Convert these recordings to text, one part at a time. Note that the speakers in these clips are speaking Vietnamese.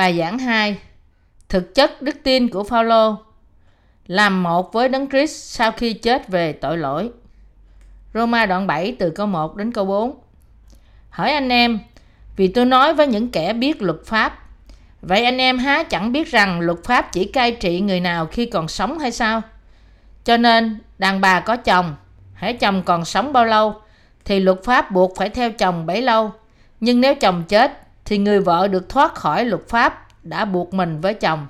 Bài giảng 2 Thực chất đức tin của Phaolô làm một với Đấng Christ sau khi chết về tội lỗi. Roma đoạn 7 từ câu 1 đến câu 4. Hỏi anh em, vì tôi nói với những kẻ biết luật pháp, vậy anh em há chẳng biết rằng luật pháp chỉ cai trị người nào khi còn sống hay sao? Cho nên, đàn bà có chồng, hãy chồng còn sống bao lâu, thì luật pháp buộc phải theo chồng bấy lâu. Nhưng nếu chồng chết, thì người vợ được thoát khỏi luật pháp đã buộc mình với chồng.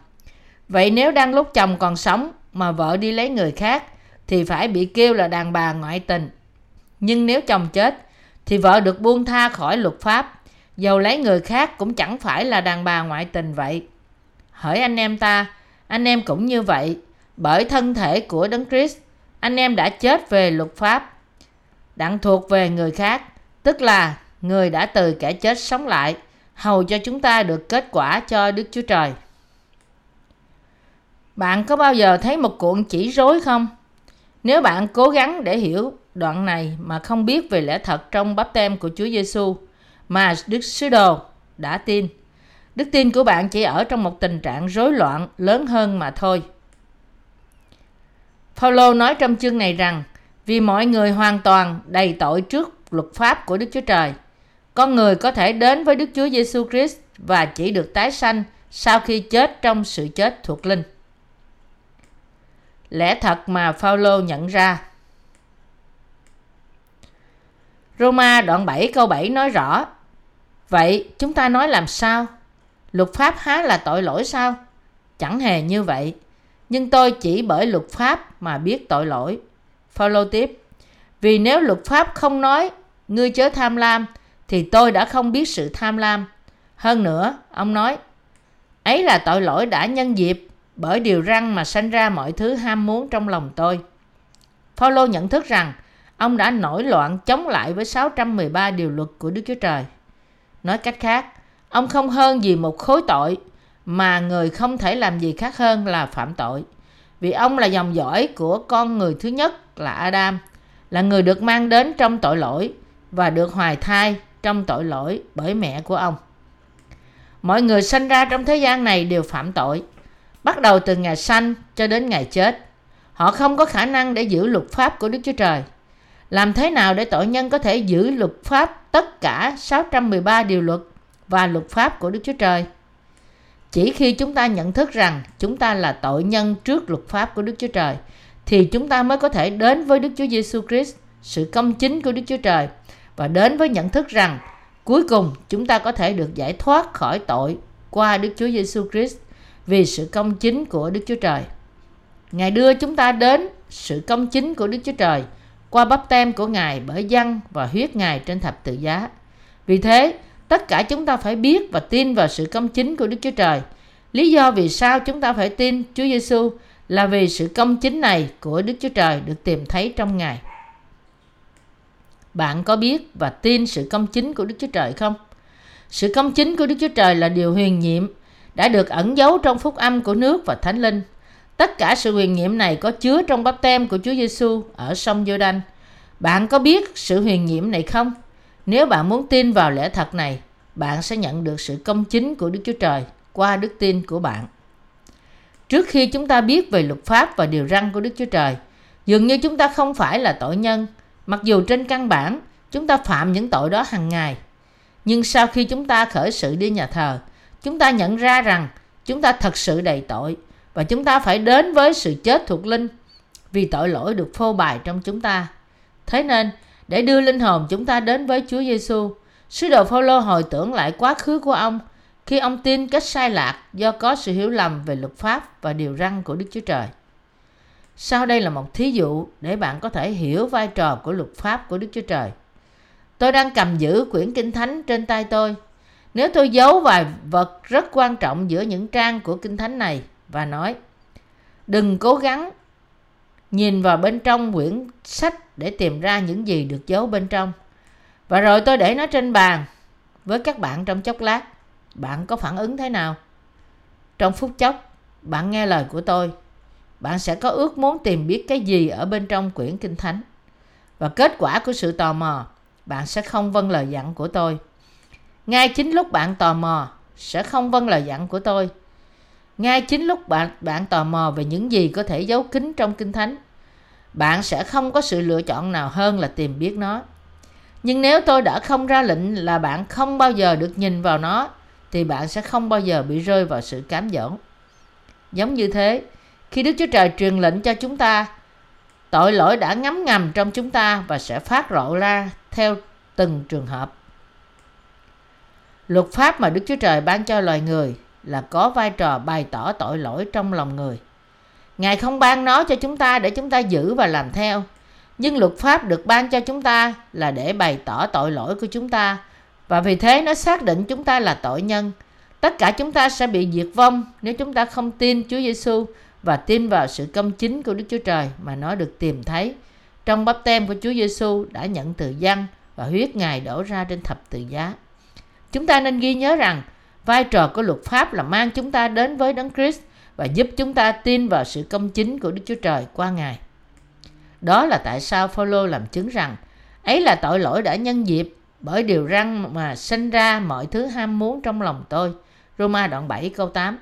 Vậy nếu đang lúc chồng còn sống mà vợ đi lấy người khác, thì phải bị kêu là đàn bà ngoại tình. Nhưng nếu chồng chết, thì vợ được buông tha khỏi luật pháp, dầu lấy người khác cũng chẳng phải là đàn bà ngoại tình vậy. Hỡi anh em ta, anh em cũng như vậy, bởi thân thể của Đấng Christ, anh em đã chết về luật pháp, đặng thuộc về người khác, tức là người đã từ kẻ chết sống lại, hầu cho chúng ta được kết quả cho Đức Chúa Trời. Bạn có bao giờ thấy một cuộn chỉ rối không? Nếu bạn cố gắng để hiểu đoạn này mà không biết về lẽ thật trong bắp tem của Chúa Giêsu mà Đức Sứ Đồ đã tin, đức tin của bạn chỉ ở trong một tình trạng rối loạn lớn hơn mà thôi. Phaolô nói trong chương này rằng vì mọi người hoàn toàn đầy tội trước luật pháp của Đức Chúa Trời, con người có thể đến với Đức Chúa Giêsu Christ và chỉ được tái sanh sau khi chết trong sự chết thuộc linh. Lẽ thật mà Phaolô nhận ra. Roma đoạn 7 câu 7 nói rõ, Vậy chúng ta nói làm sao? Luật pháp há là tội lỗi sao? Chẳng hề như vậy. Nhưng tôi chỉ bởi luật pháp mà biết tội lỗi. Phaolô tiếp, Vì nếu luật pháp không nói, Ngươi chớ tham lam thì tôi đã không biết sự tham lam Hơn nữa, ông nói Ấy là tội lỗi đã nhân dịp bởi điều răng mà sanh ra mọi thứ ham muốn trong lòng tôi. Paulo nhận thức rằng ông đã nổi loạn chống lại với 613 điều luật của Đức Chúa Trời. Nói cách khác, ông không hơn gì một khối tội mà người không thể làm gì khác hơn là phạm tội. Vì ông là dòng dõi của con người thứ nhất là Adam, là người được mang đến trong tội lỗi và được hoài thai trong tội lỗi bởi mẹ của ông. Mọi người sinh ra trong thế gian này đều phạm tội bắt đầu từ ngày sanh cho đến ngày chết. Họ không có khả năng để giữ luật pháp của Đức Chúa Trời. Làm thế nào để tội nhân có thể giữ luật pháp tất cả 613 điều luật và luật pháp của Đức Chúa Trời? Chỉ khi chúng ta nhận thức rằng chúng ta là tội nhân trước luật pháp của Đức Chúa Trời thì chúng ta mới có thể đến với Đức Chúa Giêsu Christ, sự công chính của Đức Chúa Trời và đến với nhận thức rằng cuối cùng chúng ta có thể được giải thoát khỏi tội qua Đức Chúa Giêsu Christ vì sự công chính của Đức Chúa Trời. Ngài đưa chúng ta đến sự công chính của Đức Chúa Trời qua bắp tem của Ngài bởi dân và huyết Ngài trên thập tự giá. Vì thế, tất cả chúng ta phải biết và tin vào sự công chính của Đức Chúa Trời. Lý do vì sao chúng ta phải tin Chúa Giêsu là vì sự công chính này của Đức Chúa Trời được tìm thấy trong Ngài. Bạn có biết và tin sự công chính của Đức Chúa Trời không? Sự công chính của Đức Chúa Trời là điều huyền nhiệm đã được ẩn giấu trong phúc âm của nước và thánh linh. Tất cả sự huyền nhiệm này có chứa trong bắp tem của Chúa Giêsu ở sông giô đanh Bạn có biết sự huyền nhiệm này không? Nếu bạn muốn tin vào lẽ thật này, bạn sẽ nhận được sự công chính của Đức Chúa Trời qua đức tin của bạn. Trước khi chúng ta biết về luật pháp và điều răn của Đức Chúa Trời, dường như chúng ta không phải là tội nhân, mặc dù trên căn bản chúng ta phạm những tội đó hàng ngày. Nhưng sau khi chúng ta khởi sự đi nhà thờ, chúng ta nhận ra rằng chúng ta thật sự đầy tội và chúng ta phải đến với sự chết thuộc linh vì tội lỗi được phô bày trong chúng ta. Thế nên, để đưa linh hồn chúng ta đến với Chúa Giêsu, sứ đồ Phaolô hồi tưởng lại quá khứ của ông khi ông tin cách sai lạc do có sự hiểu lầm về luật pháp và điều răn của Đức Chúa Trời. Sau đây là một thí dụ để bạn có thể hiểu vai trò của luật pháp của Đức Chúa Trời. Tôi đang cầm giữ quyển Kinh Thánh trên tay tôi nếu tôi giấu vài vật rất quan trọng giữa những trang của Kinh Thánh này và nói đừng cố gắng nhìn vào bên trong quyển sách để tìm ra những gì được giấu bên trong. Và rồi tôi để nó trên bàn với các bạn trong chốc lát. Bạn có phản ứng thế nào? Trong phút chốc, bạn nghe lời của tôi. Bạn sẽ có ước muốn tìm biết cái gì ở bên trong quyển Kinh Thánh. Và kết quả của sự tò mò, bạn sẽ không vâng lời dặn của tôi ngay chính lúc bạn tò mò sẽ không vâng lời dặn của tôi. Ngay chính lúc bạn bạn tò mò về những gì có thể giấu kín trong Kinh Thánh, bạn sẽ không có sự lựa chọn nào hơn là tìm biết nó. Nhưng nếu tôi đã không ra lệnh là bạn không bao giờ được nhìn vào nó, thì bạn sẽ không bao giờ bị rơi vào sự cám dỗ. Giống như thế, khi Đức Chúa Trời truyền lệnh cho chúng ta, tội lỗi đã ngấm ngầm trong chúng ta và sẽ phát lộ ra theo từng trường hợp. Luật pháp mà Đức Chúa Trời ban cho loài người là có vai trò bày tỏ tội lỗi trong lòng người. Ngài không ban nó cho chúng ta để chúng ta giữ và làm theo, nhưng luật pháp được ban cho chúng ta là để bày tỏ tội lỗi của chúng ta và vì thế nó xác định chúng ta là tội nhân. Tất cả chúng ta sẽ bị diệt vong nếu chúng ta không tin Chúa Giêsu và tin vào sự công chính của Đức Chúa Trời mà nó được tìm thấy trong bắp tem của Chúa Giêsu đã nhận từ dân và huyết Ngài đổ ra trên thập tự giá. Chúng ta nên ghi nhớ rằng vai trò của luật pháp là mang chúng ta đến với Đấng Christ và giúp chúng ta tin vào sự công chính của Đức Chúa Trời qua Ngài. Đó là tại sao Phaolô làm chứng rằng ấy là tội lỗi đã nhân dịp bởi điều răng mà sinh ra mọi thứ ham muốn trong lòng tôi. Roma đoạn 7 câu 8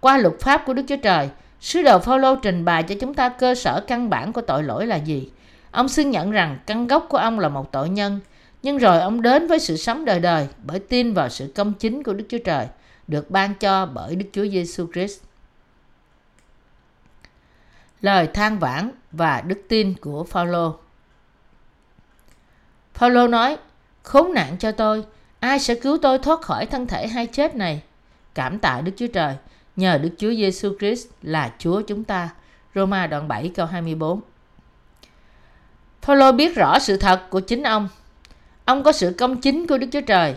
Qua luật pháp của Đức Chúa Trời, sứ đồ Phaolô trình bày cho chúng ta cơ sở căn bản của tội lỗi là gì. Ông xưng nhận rằng căn gốc của ông là một tội nhân, nhưng rồi ông đến với sự sống đời đời bởi tin vào sự công chính của Đức Chúa Trời, được ban cho bởi Đức Chúa Giêsu Christ. Lời than vãn và đức tin của Phaolô. Phaolô nói: Khốn nạn cho tôi, ai sẽ cứu tôi thoát khỏi thân thể hay chết này? Cảm tạ Đức Chúa Trời, nhờ Đức Chúa Giêsu Christ là Chúa chúng ta. Roma đoạn 7 câu 24. Phaolô biết rõ sự thật của chính ông. Ông có sự công chính của Đức Chúa Trời,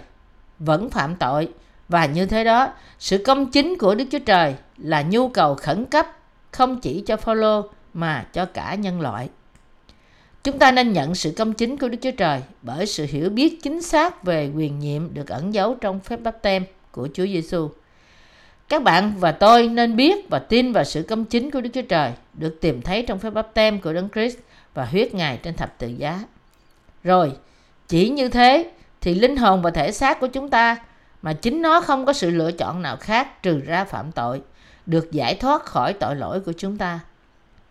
vẫn phạm tội và như thế đó, sự công chính của Đức Chúa Trời là nhu cầu khẩn cấp không chỉ cho Phaolô mà cho cả nhân loại. Chúng ta nên nhận sự công chính của Đức Chúa Trời bởi sự hiểu biết chính xác về quyền nhiệm được ẩn giấu trong phép báp tem của Chúa Giêsu. Các bạn và tôi nên biết và tin vào sự công chính của Đức Chúa Trời được tìm thấy trong phép báp tem của Đấng Christ và huyết Ngài trên thập tự giá. Rồi, chỉ như thế thì linh hồn và thể xác của chúng ta mà chính nó không có sự lựa chọn nào khác trừ ra phạm tội, được giải thoát khỏi tội lỗi của chúng ta.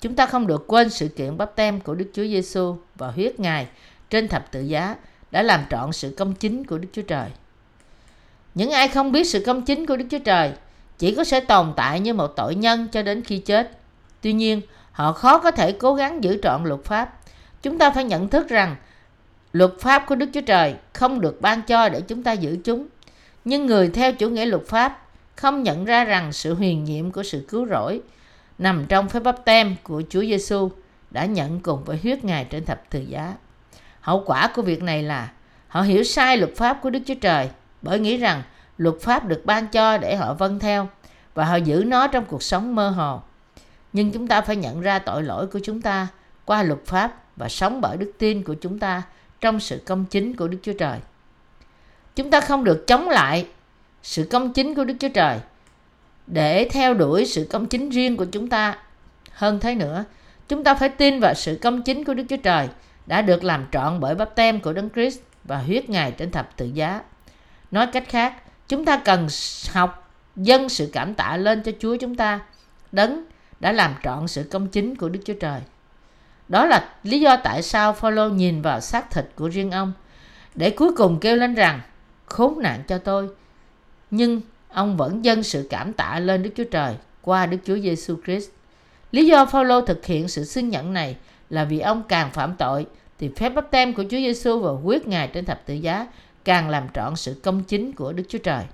Chúng ta không được quên sự kiện báp tem của Đức Chúa Giêsu và huyết Ngài trên thập tự giá đã làm trọn sự công chính của Đức Chúa Trời. Những ai không biết sự công chính của Đức Chúa Trời chỉ có sẽ tồn tại như một tội nhân cho đến khi chết. Tuy nhiên, họ khó có thể cố gắng giữ trọn luật pháp. Chúng ta phải nhận thức rằng luật pháp của Đức Chúa Trời không được ban cho để chúng ta giữ chúng. Nhưng người theo chủ nghĩa luật pháp không nhận ra rằng sự huyền nhiệm của sự cứu rỗi nằm trong phép bắp tem của Chúa Giêsu đã nhận cùng với huyết Ngài trên thập tự giá. Hậu quả của việc này là họ hiểu sai luật pháp của Đức Chúa Trời bởi nghĩ rằng luật pháp được ban cho để họ vâng theo và họ giữ nó trong cuộc sống mơ hồ. Nhưng chúng ta phải nhận ra tội lỗi của chúng ta qua luật pháp và sống bởi đức tin của chúng ta trong sự công chính của Đức Chúa Trời. Chúng ta không được chống lại sự công chính của Đức Chúa Trời để theo đuổi sự công chính riêng của chúng ta. Hơn thế nữa, chúng ta phải tin vào sự công chính của Đức Chúa Trời đã được làm trọn bởi bắp tem của Đấng Christ và huyết Ngài trên thập tự giá. Nói cách khác, chúng ta cần học dâng sự cảm tạ lên cho Chúa chúng ta, đấng đã làm trọn sự công chính của Đức Chúa Trời. Đó là lý do tại sao Phaolô nhìn vào xác thịt của riêng ông để cuối cùng kêu lên rằng khốn nạn cho tôi. Nhưng ông vẫn dâng sự cảm tạ lên Đức Chúa Trời qua Đức Chúa Giêsu Christ. Lý do Phaolô thực hiện sự xưng nhận này là vì ông càng phạm tội thì phép báp tem của Chúa Giêsu và huyết Ngài trên thập tự giá càng làm trọn sự công chính của Đức Chúa Trời.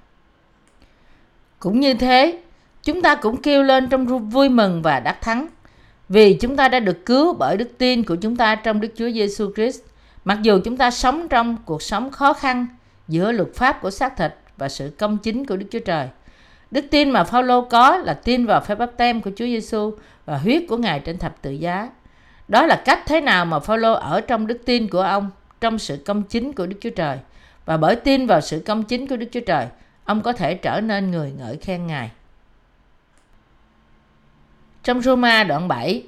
Cũng như thế, chúng ta cũng kêu lên trong vui mừng và đắc thắng vì chúng ta đã được cứu bởi đức tin của chúng ta trong Đức Chúa Giêsu Christ. Mặc dù chúng ta sống trong cuộc sống khó khăn giữa luật pháp của xác thịt và sự công chính của Đức Chúa Trời. Đức tin mà Phaolô có là tin vào phép báp tem của Chúa Giêsu và huyết của Ngài trên thập tự giá. Đó là cách thế nào mà Phaolô ở trong đức tin của ông, trong sự công chính của Đức Chúa Trời. Và bởi tin vào sự công chính của Đức Chúa Trời, ông có thể trở nên người ngợi khen Ngài. Trong Roma đoạn 7,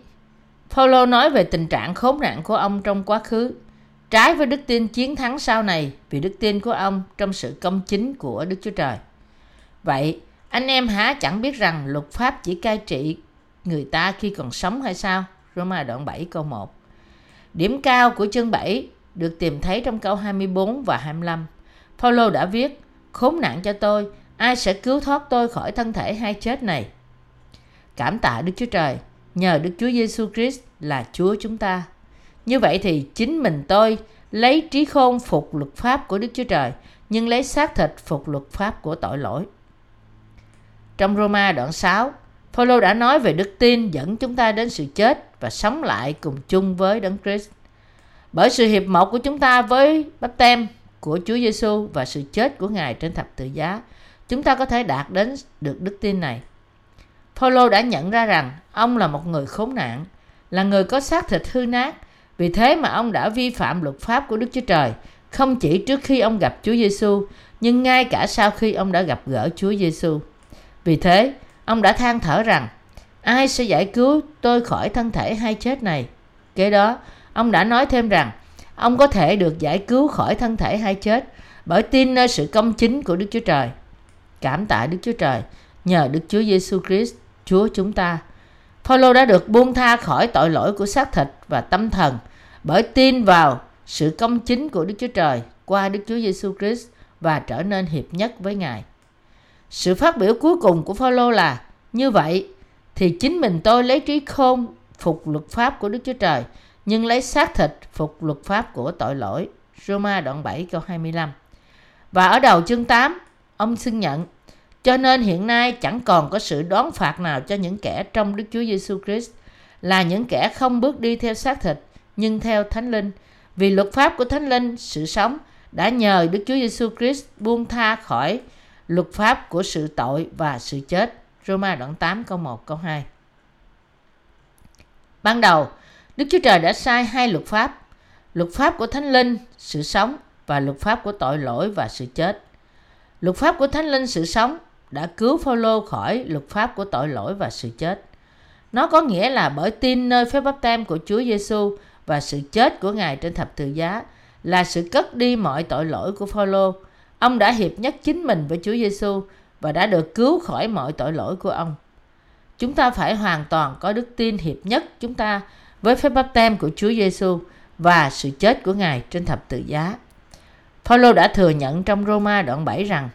Phaolô nói về tình trạng khốn nạn của ông trong quá khứ, trái với đức tin chiến thắng sau này vì đức tin của ông trong sự công chính của Đức Chúa Trời. Vậy, anh em há chẳng biết rằng luật pháp chỉ cai trị người ta khi còn sống hay sao? Roma đoạn 7 câu 1 Điểm cao của chương 7 được tìm thấy trong câu 24 và 25. Phaolô đã viết, khốn nạn cho tôi, ai sẽ cứu thoát tôi khỏi thân thể hai chết này? Cảm tạ Đức Chúa Trời, nhờ Đức Chúa Giêsu Christ là Chúa chúng ta. Như vậy thì chính mình tôi lấy trí khôn phục luật pháp của Đức Chúa Trời, nhưng lấy xác thịt phục luật pháp của tội lỗi. Trong Roma đoạn 6, Phaolô đã nói về đức tin dẫn chúng ta đến sự chết và sống lại cùng chung với Đấng Christ. Bởi sự hiệp một của chúng ta với bắp tem của Chúa Giêsu và sự chết của Ngài trên thập tự giá, chúng ta có thể đạt đến được đức tin này. Phaolô đã nhận ra rằng ông là một người khốn nạn, là người có xác thịt hư nát, vì thế mà ông đã vi phạm luật pháp của Đức Chúa Trời, không chỉ trước khi ông gặp Chúa Giêsu, nhưng ngay cả sau khi ông đã gặp gỡ Chúa Giêsu. Vì thế, ông đã than thở rằng, ai sẽ giải cứu tôi khỏi thân thể hay chết này? Kế đó, ông đã nói thêm rằng, ông có thể được giải cứu khỏi thân thể hay chết bởi tin nơi sự công chính của Đức Chúa Trời. Cảm tạ Đức Chúa Trời, nhờ Đức Chúa Giêsu Christ, Chúa chúng ta. Phaolô đã được buông tha khỏi tội lỗi của xác thịt và tâm thần bởi tin vào sự công chính của Đức Chúa Trời qua Đức Chúa Giêsu Christ và trở nên hiệp nhất với Ngài. Sự phát biểu cuối cùng của Phaolô là như vậy thì chính mình tôi lấy trí khôn phục luật pháp của Đức Chúa Trời nhưng lấy xác thịt phục luật pháp của tội lỗi. Roma đoạn 7 câu 25. Và ở đầu chương 8, ông xưng nhận cho nên hiện nay chẳng còn có sự đón phạt nào cho những kẻ trong Đức Chúa Giêsu Christ là những kẻ không bước đi theo xác thịt nhưng theo Thánh Linh. Vì luật pháp của Thánh Linh, sự sống đã nhờ Đức Chúa Giêsu Christ buông tha khỏi luật pháp của sự tội và sự chết. Roma đoạn 8 câu 1 câu 2. Ban đầu, Đức Chúa Trời đã sai hai luật pháp, luật pháp của Thánh Linh, sự sống và luật pháp của tội lỗi và sự chết. Luật pháp của Thánh Linh sự sống đã cứu Phaolô khỏi luật pháp của tội lỗi và sự chết. Nó có nghĩa là bởi tin nơi phép báp tem của Chúa Giêsu và sự chết của Ngài trên thập tự giá là sự cất đi mọi tội lỗi của Phaolô. Ông đã hiệp nhất chính mình với Chúa Giêsu và đã được cứu khỏi mọi tội lỗi của ông. Chúng ta phải hoàn toàn có đức tin hiệp nhất chúng ta với phép báp tem của Chúa Giêsu và sự chết của Ngài trên thập tự giá. Phaolô đã thừa nhận trong Roma đoạn 7 rằng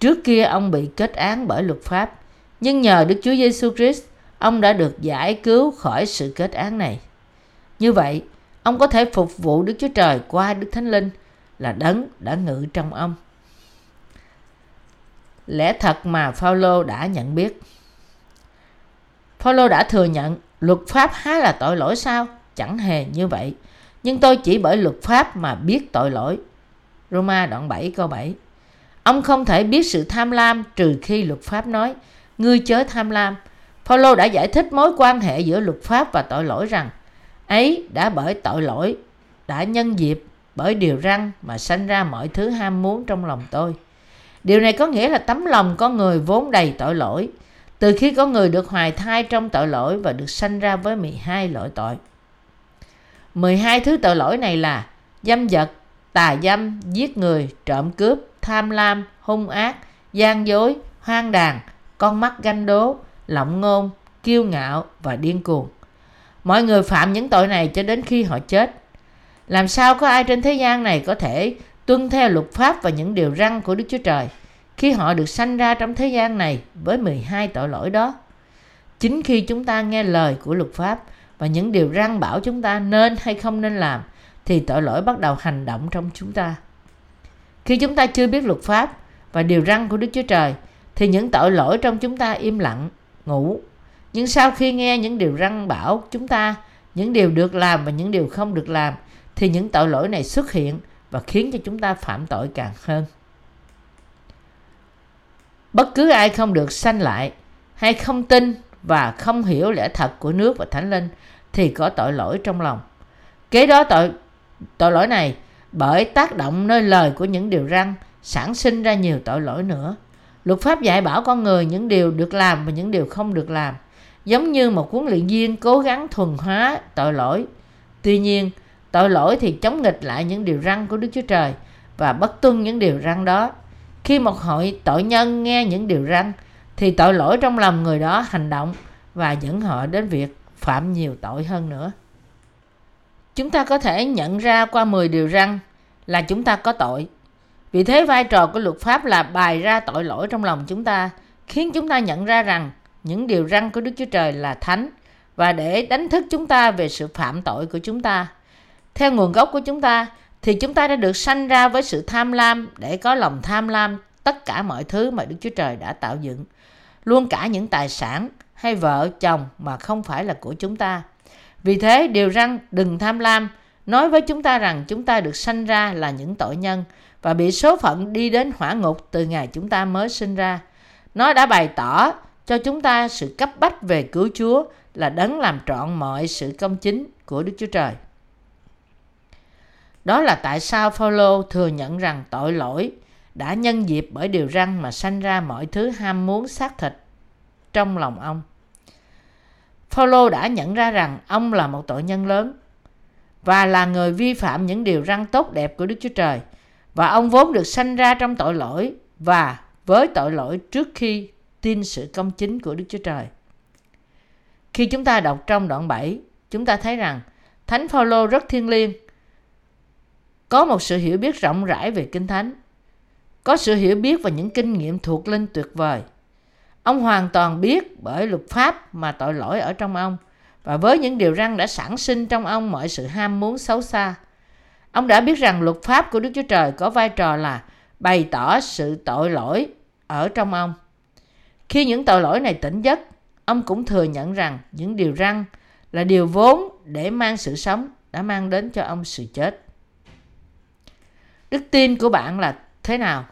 trước kia ông bị kết án bởi luật pháp, nhưng nhờ Đức Chúa Giêsu Christ, ông đã được giải cứu khỏi sự kết án này. Như vậy, ông có thể phục vụ Đức Chúa Trời qua Đức Thánh Linh là đấng đã ngự trong ông. Lẽ thật mà Phaolô đã nhận biết. Phaolô đã thừa nhận luật pháp há là tội lỗi sao? Chẳng hề như vậy. Nhưng tôi chỉ bởi luật pháp mà biết tội lỗi. Roma đoạn 7 câu 7 Ông không thể biết sự tham lam trừ khi luật pháp nói, Ngươi chớ tham lam. Paulo đã giải thích mối quan hệ giữa luật pháp và tội lỗi rằng, ấy đã bởi tội lỗi, đã nhân dịp bởi điều răng mà sanh ra mọi thứ ham muốn trong lòng tôi. Điều này có nghĩa là tấm lòng con người vốn đầy tội lỗi. Từ khi có người được hoài thai trong tội lỗi và được sanh ra với 12 loại tội. 12 thứ tội lỗi này là dâm vật, tà dâm, giết người, trộm cướp, tham lam, hung ác, gian dối, hoang đàn, con mắt ganh đố, lộng ngôn, kiêu ngạo và điên cuồng. Mọi người phạm những tội này cho đến khi họ chết. Làm sao có ai trên thế gian này có thể tuân theo luật pháp và những điều răn của Đức Chúa Trời khi họ được sanh ra trong thế gian này với 12 tội lỗi đó? Chính khi chúng ta nghe lời của luật pháp và những điều răng bảo chúng ta nên hay không nên làm thì tội lỗi bắt đầu hành động trong chúng ta. Khi chúng ta chưa biết luật pháp và điều răn của Đức Chúa Trời thì những tội lỗi trong chúng ta im lặng, ngủ. Nhưng sau khi nghe những điều răng bảo chúng ta những điều được làm và những điều không được làm thì những tội lỗi này xuất hiện và khiến cho chúng ta phạm tội càng hơn. Bất cứ ai không được sanh lại hay không tin và không hiểu lẽ thật của nước và thánh linh thì có tội lỗi trong lòng. Kế đó tội tội lỗi này bởi tác động nơi lời của những điều răn sản sinh ra nhiều tội lỗi nữa. Luật pháp dạy bảo con người những điều được làm và những điều không được làm, giống như một huấn luyện viên cố gắng thuần hóa tội lỗi. Tuy nhiên, tội lỗi thì chống nghịch lại những điều răn của Đức Chúa Trời và bất tuân những điều răn đó. Khi một hội tội nhân nghe những điều răn thì tội lỗi trong lòng người đó hành động và dẫn họ đến việc phạm nhiều tội hơn nữa. Chúng ta có thể nhận ra qua 10 điều răn là chúng ta có tội. Vì thế vai trò của luật pháp là bài ra tội lỗi trong lòng chúng ta, khiến chúng ta nhận ra rằng những điều răn của Đức Chúa Trời là thánh và để đánh thức chúng ta về sự phạm tội của chúng ta. Theo nguồn gốc của chúng ta thì chúng ta đã được sanh ra với sự tham lam để có lòng tham lam tất cả mọi thứ mà Đức Chúa Trời đã tạo dựng, luôn cả những tài sản hay vợ chồng mà không phải là của chúng ta. Vì thế, điều răn đừng tham lam nói với chúng ta rằng chúng ta được sanh ra là những tội nhân và bị số phận đi đến hỏa ngục từ ngày chúng ta mới sinh ra. Nó đã bày tỏ cho chúng ta sự cấp bách về cứu Chúa là đấng làm trọn mọi sự công chính của Đức Chúa Trời. Đó là tại sao Phaolô thừa nhận rằng tội lỗi đã nhân dịp bởi điều răn mà sanh ra mọi thứ ham muốn xác thịt trong lòng ông. Phaolô đã nhận ra rằng ông là một tội nhân lớn và là người vi phạm những điều răn tốt đẹp của Đức Chúa Trời và ông vốn được sanh ra trong tội lỗi và với tội lỗi trước khi tin sự công chính của Đức Chúa Trời. Khi chúng ta đọc trong đoạn 7, chúng ta thấy rằng Thánh Phaolô rất thiêng liêng, có một sự hiểu biết rộng rãi về Kinh Thánh, có sự hiểu biết và những kinh nghiệm thuộc linh tuyệt vời. Ông hoàn toàn biết bởi luật pháp mà tội lỗi ở trong ông và với những điều răn đã sản sinh trong ông mọi sự ham muốn xấu xa. Ông đã biết rằng luật pháp của Đức Chúa Trời có vai trò là bày tỏ sự tội lỗi ở trong ông. Khi những tội lỗi này tỉnh giấc, ông cũng thừa nhận rằng những điều răn là điều vốn để mang sự sống đã mang đến cho ông sự chết. Đức tin của bạn là thế nào?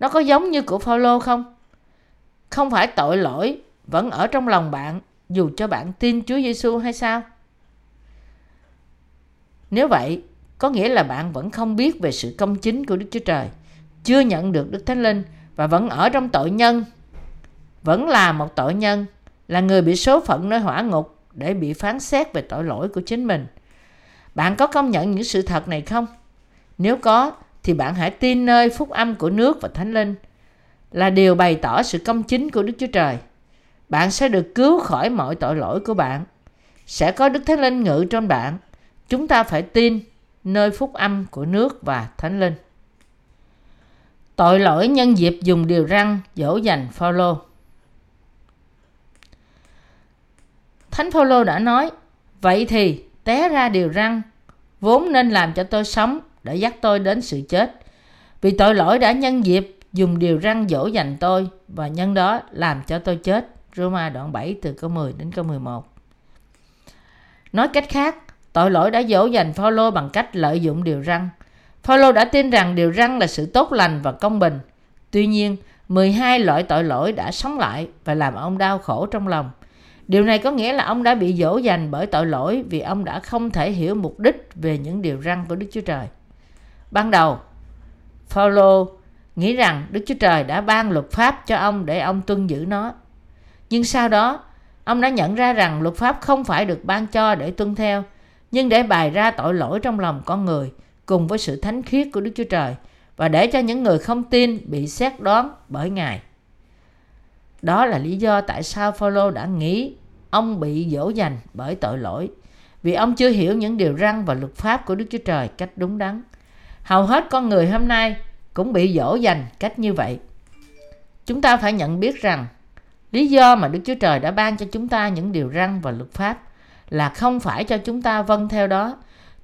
Nó có giống như của Phaolô không? Không phải tội lỗi vẫn ở trong lòng bạn dù cho bạn tin Chúa Giêsu hay sao? Nếu vậy, có nghĩa là bạn vẫn không biết về sự công chính của Đức Chúa Trời, chưa nhận được Đức Thánh Linh và vẫn ở trong tội nhân, vẫn là một tội nhân, là người bị số phận nơi hỏa ngục để bị phán xét về tội lỗi của chính mình. Bạn có công nhận những sự thật này không? Nếu có, thì bạn hãy tin nơi phúc âm của nước và Thánh Linh là điều bày tỏ sự công chính của Đức Chúa Trời. Bạn sẽ được cứu khỏi mọi tội lỗi của bạn. Sẽ có Đức Thánh Linh ngự trong bạn. Chúng ta phải tin nơi phúc âm của nước và Thánh Linh. Tội lỗi nhân dịp dùng điều răng dỗ dành Phaolô. Thánh Phaolô đã nói: "Vậy thì té ra điều răng vốn nên làm cho tôi sống đã dắt tôi đến sự chết. Vì tội lỗi đã nhân dịp dùng điều răng dỗ dành tôi và nhân đó làm cho tôi chết. Roma đoạn 7 từ câu 10 đến câu 11. Nói cách khác, tội lỗi đã dỗ dành Phaolô bằng cách lợi dụng điều răng. Phaolô đã tin rằng điều răng là sự tốt lành và công bình. Tuy nhiên, 12 loại tội lỗi đã sống lại và làm ông đau khổ trong lòng. Điều này có nghĩa là ông đã bị dỗ dành bởi tội lỗi vì ông đã không thể hiểu mục đích về những điều răn của Đức Chúa Trời. Ban đầu, Paulo nghĩ rằng Đức Chúa Trời đã ban luật pháp cho ông để ông tuân giữ nó. Nhưng sau đó, ông đã nhận ra rằng luật pháp không phải được ban cho để tuân theo, nhưng để bày ra tội lỗi trong lòng con người cùng với sự thánh khiết của Đức Chúa Trời và để cho những người không tin bị xét đoán bởi Ngài. Đó là lý do tại sao Phaolô đã nghĩ ông bị dỗ dành bởi tội lỗi, vì ông chưa hiểu những điều răn và luật pháp của Đức Chúa Trời cách đúng đắn. Hầu hết con người hôm nay cũng bị dỗ dành cách như vậy. Chúng ta phải nhận biết rằng lý do mà Đức Chúa Trời đã ban cho chúng ta những điều răn và luật pháp là không phải cho chúng ta vâng theo đó,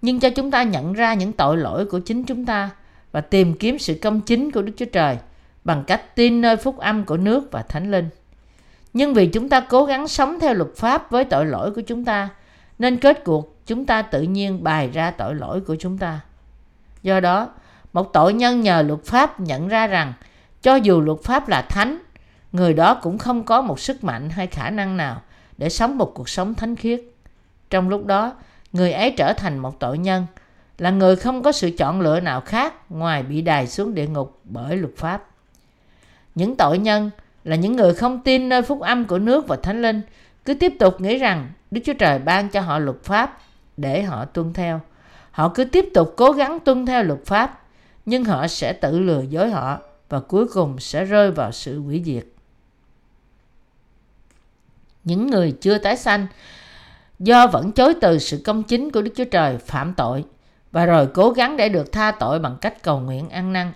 nhưng cho chúng ta nhận ra những tội lỗi của chính chúng ta và tìm kiếm sự công chính của Đức Chúa Trời bằng cách tin nơi phúc âm của nước và Thánh Linh. Nhưng vì chúng ta cố gắng sống theo luật pháp với tội lỗi của chúng ta, nên kết cuộc chúng ta tự nhiên bày ra tội lỗi của chúng ta. Do đó, một tội nhân nhờ luật pháp nhận ra rằng cho dù luật pháp là thánh, người đó cũng không có một sức mạnh hay khả năng nào để sống một cuộc sống thánh khiết. Trong lúc đó, người ấy trở thành một tội nhân, là người không có sự chọn lựa nào khác ngoài bị đày xuống địa ngục bởi luật pháp. Những tội nhân là những người không tin nơi phúc âm của nước và thánh linh, cứ tiếp tục nghĩ rằng Đức Chúa Trời ban cho họ luật pháp để họ tuân theo. Họ cứ tiếp tục cố gắng tuân theo luật pháp, nhưng họ sẽ tự lừa dối họ và cuối cùng sẽ rơi vào sự hủy diệt. Những người chưa tái sanh do vẫn chối từ sự công chính của Đức Chúa Trời phạm tội và rồi cố gắng để được tha tội bằng cách cầu nguyện ăn năn.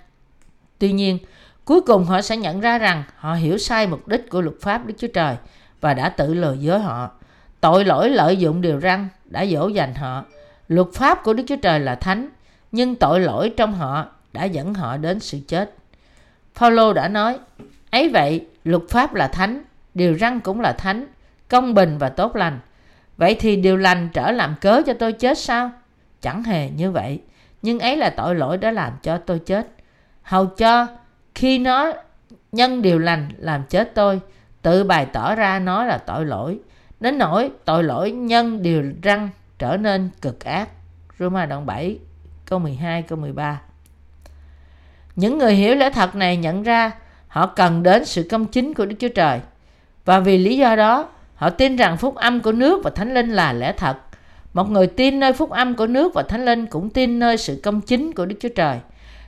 Tuy nhiên, cuối cùng họ sẽ nhận ra rằng họ hiểu sai mục đích của luật pháp Đức Chúa Trời và đã tự lừa dối họ. Tội lỗi lợi dụng điều răn đã dỗ dành họ. Luật pháp của Đức Chúa Trời là thánh, nhưng tội lỗi trong họ đã dẫn họ đến sự chết. Phaolô đã nói, ấy vậy, luật pháp là thánh, điều răn cũng là thánh, công bình và tốt lành. Vậy thì điều lành trở làm cớ cho tôi chết sao? Chẳng hề như vậy, nhưng ấy là tội lỗi đã làm cho tôi chết. Hầu cho khi nó nhân điều lành làm chết tôi, tự bày tỏ ra nó là tội lỗi. Đến nỗi tội lỗi nhân điều răng trở nên cực ác. Roma đoạn 7 câu 12 câu 13 Những người hiểu lẽ thật này nhận ra họ cần đến sự công chính của Đức Chúa Trời. Và vì lý do đó, họ tin rằng phúc âm của nước và thánh linh là lẽ thật. Một người tin nơi phúc âm của nước và thánh linh cũng tin nơi sự công chính của Đức Chúa Trời.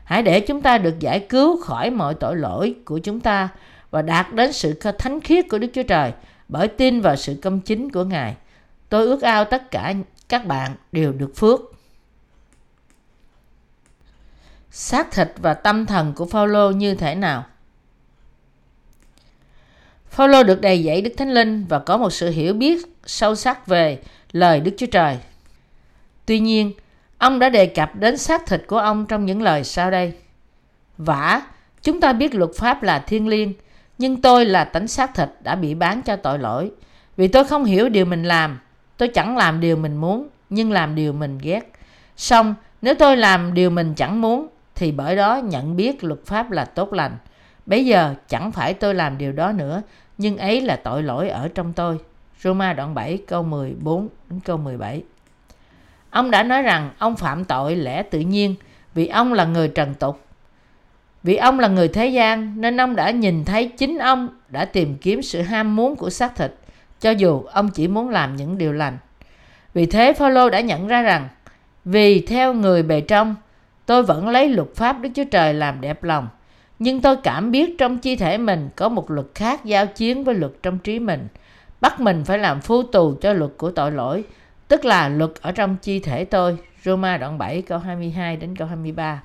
Hãy để chúng ta được giải cứu khỏi mọi tội lỗi của chúng ta và đạt đến sự thánh khiết của Đức Chúa Trời bởi tin vào sự công chính của Ngài. Tôi ước ao tất cả các bạn đều được phước. Xác thịt và tâm thần của Phaolô như thế nào? Phaolô được đầy dẫy Đức Thánh Linh và có một sự hiểu biết sâu sắc về lời Đức Chúa Trời. Tuy nhiên, ông đã đề cập đến xác thịt của ông trong những lời sau đây. Vả, chúng ta biết luật pháp là thiên liêng, nhưng tôi là tánh xác thịt đã bị bán cho tội lỗi. Vì tôi không hiểu điều mình làm, tôi chẳng làm điều mình muốn, nhưng làm điều mình ghét. Xong, nếu tôi làm điều mình chẳng muốn, thì bởi đó nhận biết luật pháp là tốt lành. Bây giờ chẳng phải tôi làm điều đó nữa, nhưng ấy là tội lỗi ở trong tôi. Roma đoạn 7 câu 14 đến câu 17. Ông đã nói rằng ông phạm tội lẽ tự nhiên vì ông là người trần tục. Vì ông là người thế gian nên ông đã nhìn thấy chính ông đã tìm kiếm sự ham muốn của xác thịt cho dù ông chỉ muốn làm những điều lành. Vì thế Phaolô đã nhận ra rằng, vì theo người bề trong, tôi vẫn lấy luật pháp Đức Chúa Trời làm đẹp lòng. Nhưng tôi cảm biết trong chi thể mình có một luật khác giao chiến với luật trong trí mình. Bắt mình phải làm phu tù cho luật của tội lỗi, tức là luật ở trong chi thể tôi. Roma đoạn 7 câu 22 đến câu 23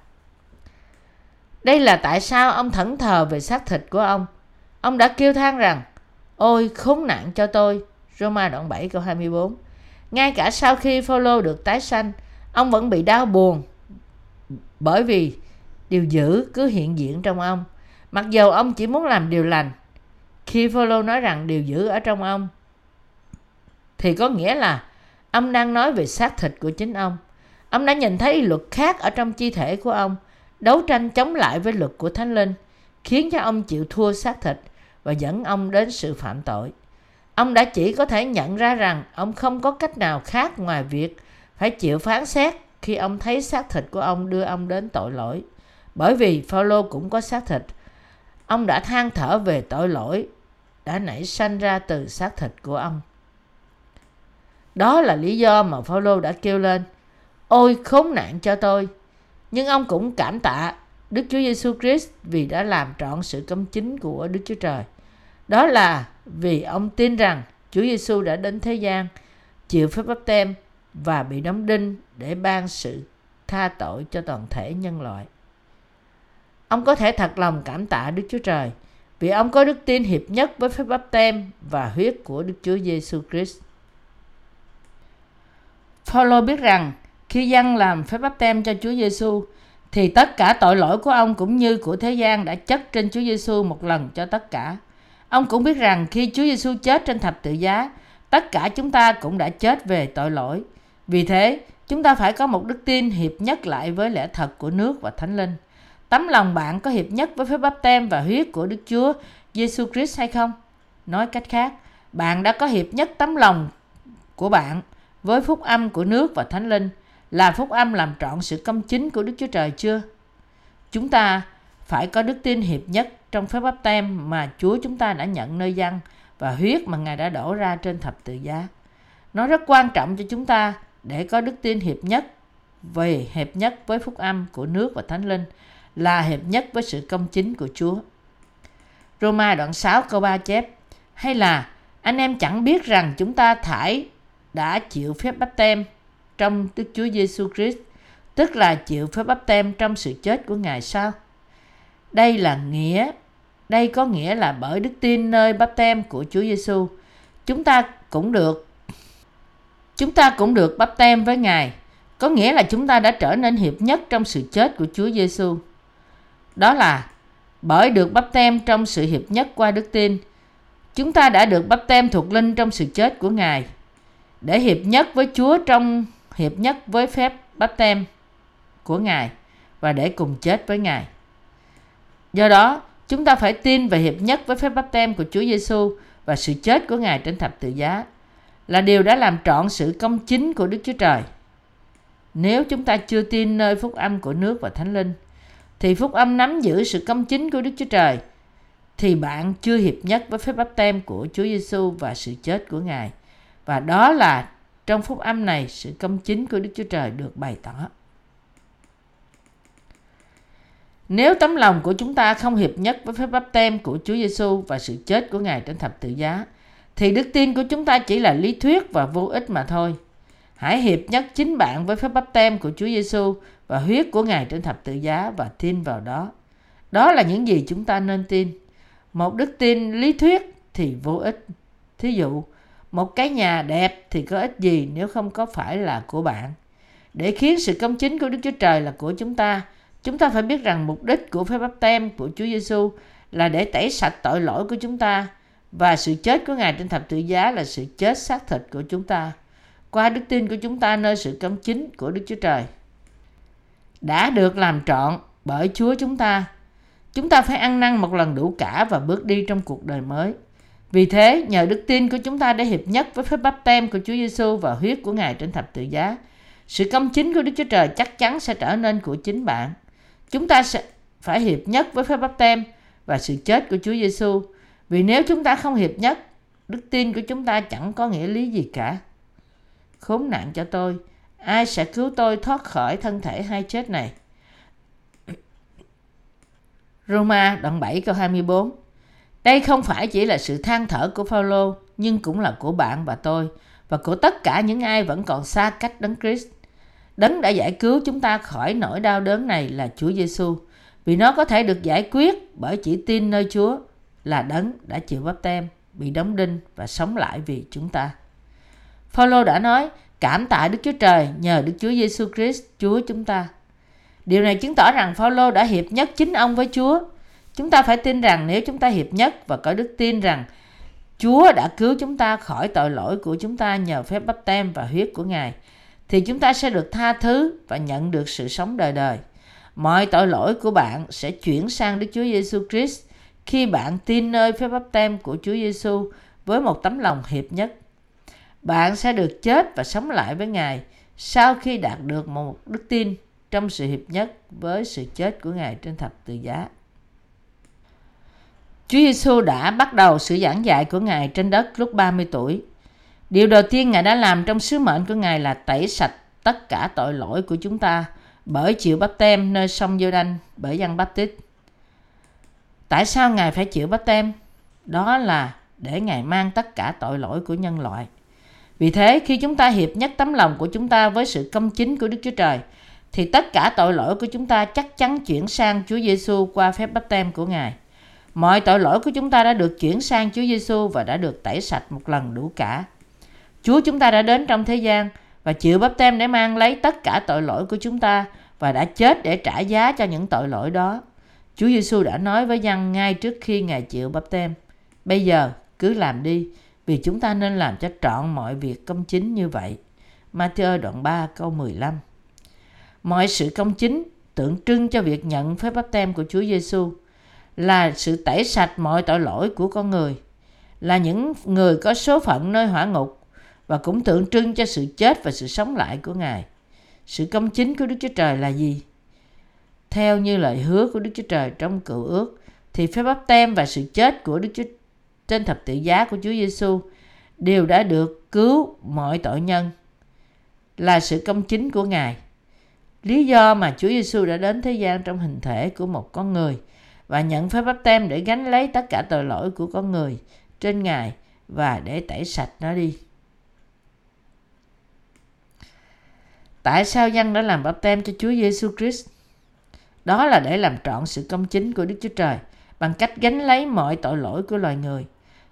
đây là tại sao ông thẫn thờ về xác thịt của ông. Ông đã kêu than rằng ôi, khốn nạn cho tôi. Roma đoạn 7 câu 24 ngay cả sau khi Phaolô được tái sanh, ông vẫn bị đau buồn bởi vì điều dữ cứ hiện diện trong ông. Mặc dù ông chỉ muốn làm điều lành, khi Phaolô nói rằng điều dữ ở trong ông, thì có nghĩa là ông đang nói về xác thịt của chính ông. Ông đã nhìn thấy luật khác ở trong chi thể của ông, đấu tranh chống lại với luật của thánh linh, khiến cho ông chịu thua xác thịt và dẫn ông đến sự phạm tội. Ông đã chỉ có thể nhận ra rằng ông không có cách nào khác ngoài việc phải chịu phán xét khi ông thấy xác thịt của ông đưa ông đến tội lỗi. Bởi vì Phaolô cũng có xác thịt, ông đã than thở về tội lỗi đã nảy sanh ra từ xác thịt của ông. Đó là lý do mà Phaolô đã kêu lên, ôi, khốn nạn cho tôi. Nhưng ông cũng cảm tạ Đức Chúa Giêsu Christ vì đã làm trọn sự công chính của Đức Chúa Trời đó là vì ông tin rằng Chúa Giêsu đã đến thế gian, chịu phép báp tem và bị đóng đinh để ban sự tha tội cho toàn thể nhân loại. Ông có thể thật lòng cảm tạ Đức Chúa Trời vì ông có đức tin hiệp nhất với phép báp tem và huyết của Đức Chúa Giêsu Christ. Phaolô biết rằng khi dân làm phép báp tem cho Chúa Giêsu thì tất cả tội lỗi của ông cũng như của thế gian đã chất trên Chúa Giêsu một lần cho tất cả. Ông cũng biết rằng khi Chúa Giêsu chết trên thập tự giá, tất cả chúng ta cũng đã chết về tội lỗi. Vì thế, chúng ta phải có một đức tin hiệp nhất lại với lẽ thật của nước và Thánh Linh. Tấm lòng bạn có hiệp nhất với phép báp tem và huyết của Đức Chúa Giêsu Christ hay không? Nói cách khác, bạn đã có hiệp nhất tấm lòng của bạn với phúc âm của nước và Thánh Linh là phúc âm làm trọn sự công chính của Đức Chúa Trời chưa? Chúng ta phải có đức tin hiệp nhất trong phép báp tem mà Chúa chúng ta đã nhận nơi dân và huyết mà Ngài đã đổ ra trên thập tự giá. Nó rất quan trọng cho chúng ta để có đức tin hiệp nhất về hiệp nhất với phúc âm của nước và thánh linh là hiệp nhất với sự công chính của Chúa. Roma đoạn 6 câu 3 chép hay là anh em chẳng biết rằng chúng ta thải đã chịu phép báp tem trong Đức Chúa Giêsu Christ, tức là chịu phép báp tem trong sự chết của Ngài sao? Đây là nghĩa, đây có nghĩa là bởi đức tin nơi bắp tem của Chúa Giêsu, chúng ta cũng được chúng ta cũng được bắp tem với Ngài, có nghĩa là chúng ta đã trở nên hiệp nhất trong sự chết của Chúa Giêsu. Đó là bởi được bắp tem trong sự hiệp nhất qua đức tin, chúng ta đã được bắp tem thuộc linh trong sự chết của Ngài để hiệp nhất với Chúa trong hiệp nhất với phép bắp tem của Ngài và để cùng chết với Ngài. Do đó, chúng ta phải tin và hiệp nhất với phép báp tem của Chúa Giêsu và sự chết của Ngài trên thập tự giá là điều đã làm trọn sự công chính của Đức Chúa Trời. Nếu chúng ta chưa tin nơi phúc âm của nước và Thánh Linh, thì phúc âm nắm giữ sự công chính của Đức Chúa Trời, thì bạn chưa hiệp nhất với phép báp tem của Chúa Giêsu và sự chết của Ngài. Và đó là trong phúc âm này sự công chính của Đức Chúa Trời được bày tỏ. Nếu tấm lòng của chúng ta không hiệp nhất với phép báp tem của Chúa Giêsu và sự chết của Ngài trên thập tự giá, thì đức tin của chúng ta chỉ là lý thuyết và vô ích mà thôi. Hãy hiệp nhất chính bạn với phép báp tem của Chúa Giêsu và huyết của Ngài trên thập tự giá và tin vào đó. Đó là những gì chúng ta nên tin. Một đức tin lý thuyết thì vô ích. Thí dụ, một cái nhà đẹp thì có ích gì nếu không có phải là của bạn. Để khiến sự công chính của Đức Chúa Trời là của chúng ta, chúng ta phải biết rằng mục đích của phép báp tem của Chúa Giêsu là để tẩy sạch tội lỗi của chúng ta và sự chết của Ngài trên thập tự giá là sự chết xác thịt của chúng ta qua đức tin của chúng ta nơi sự công chính của Đức Chúa Trời đã được làm trọn bởi Chúa chúng ta. Chúng ta phải ăn năn một lần đủ cả và bước đi trong cuộc đời mới. Vì thế, nhờ đức tin của chúng ta để hiệp nhất với phép báp tem của Chúa Giêsu và huyết của Ngài trên thập tự giá, sự công chính của Đức Chúa Trời chắc chắn sẽ trở nên của chính bạn. Chúng ta sẽ phải hiệp nhất với phép bắp tem và sự chết của Chúa Giêsu. Vì nếu chúng ta không hiệp nhất, đức tin của chúng ta chẳng có nghĩa lý gì cả. Khốn nạn cho tôi, ai sẽ cứu tôi thoát khỏi thân thể hai chết này? Roma đoạn 7 câu 24 Đây không phải chỉ là sự than thở của Phaolô nhưng cũng là của bạn và tôi và của tất cả những ai vẫn còn xa cách Đấng Christ. Đấng đã giải cứu chúng ta khỏi nỗi đau đớn này là Chúa Giêsu, vì nó có thể được giải quyết bởi chỉ tin nơi Chúa là Đấng đã chịu bắp tem, bị đóng đinh và sống lại vì chúng ta. Phaolô đã nói, cảm tạ Đức Chúa Trời nhờ Đức Chúa Giêsu Christ Chúa chúng ta. Điều này chứng tỏ rằng Phaolô đã hiệp nhất chính ông với Chúa. Chúng ta phải tin rằng nếu chúng ta hiệp nhất và có đức tin rằng Chúa đã cứu chúng ta khỏi tội lỗi của chúng ta nhờ phép bắp tem và huyết của Ngài, thì chúng ta sẽ được tha thứ và nhận được sự sống đời đời. Mọi tội lỗi của bạn sẽ chuyển sang Đức Chúa Giêsu Christ khi bạn tin nơi phép báp tem của Chúa Giêsu với một tấm lòng hiệp nhất bạn sẽ được chết và sống lại với Ngài sau khi đạt được một đức tin trong sự hiệp nhất với sự chết của Ngài trên thập tự giá. Chúa Giêsu đã bắt đầu sự giảng dạy của Ngài trên đất lúc 30 tuổi. Điều đầu tiên Ngài đã làm trong sứ mệnh của Ngài là tẩy sạch tất cả tội lỗi của chúng ta bởi chịu bắp tem nơi sông giô đanh bởi dân bắp tít. Tại sao Ngài phải chịu bắp tem? Đó là để Ngài mang tất cả tội lỗi của nhân loại. Vì thế, khi chúng ta hiệp nhất tấm lòng của chúng ta với sự công chính của Đức Chúa Trời, thì tất cả tội lỗi của chúng ta chắc chắn chuyển sang Chúa Giêsu qua phép bắp tem của Ngài. Mọi tội lỗi của chúng ta đã được chuyển sang Chúa Giêsu và đã được tẩy sạch một lần đủ cả. Chúa chúng ta đã đến trong thế gian và chịu báp tem để mang lấy tất cả tội lỗi của chúng ta và đã chết để trả giá cho những tội lỗi đó. Chúa Giêsu đã nói với dân ngay trước khi Ngài chịu báp tem. Bây giờ cứ làm đi vì chúng ta nên làm cho trọn mọi việc công chính như vậy. Matthew đoạn 3 câu 15 Mọi sự công chính tượng trưng cho việc nhận phép báp tem của Chúa Giêsu là sự tẩy sạch mọi tội lỗi của con người, là những người có số phận nơi hỏa ngục và cũng tượng trưng cho sự chết và sự sống lại của Ngài. Sự công chính của Đức Chúa Trời là gì? Theo như lời hứa của Đức Chúa Trời trong cựu ước, thì phép báp tem và sự chết của Đức Chúa trên thập tự giá của Chúa Giêsu đều đã được cứu mọi tội nhân là sự công chính của Ngài. lý do mà Chúa Giêsu đã đến thế gian trong hình thể của một con người và nhận phép báp tem để gánh lấy tất cả tội lỗi của con người trên Ngài và để tẩy sạch nó đi. Tại sao dân đã làm báp tem cho Chúa Giêsu Christ? Đó là để làm trọn sự công chính của Đức Chúa Trời bằng cách gánh lấy mọi tội lỗi của loài người.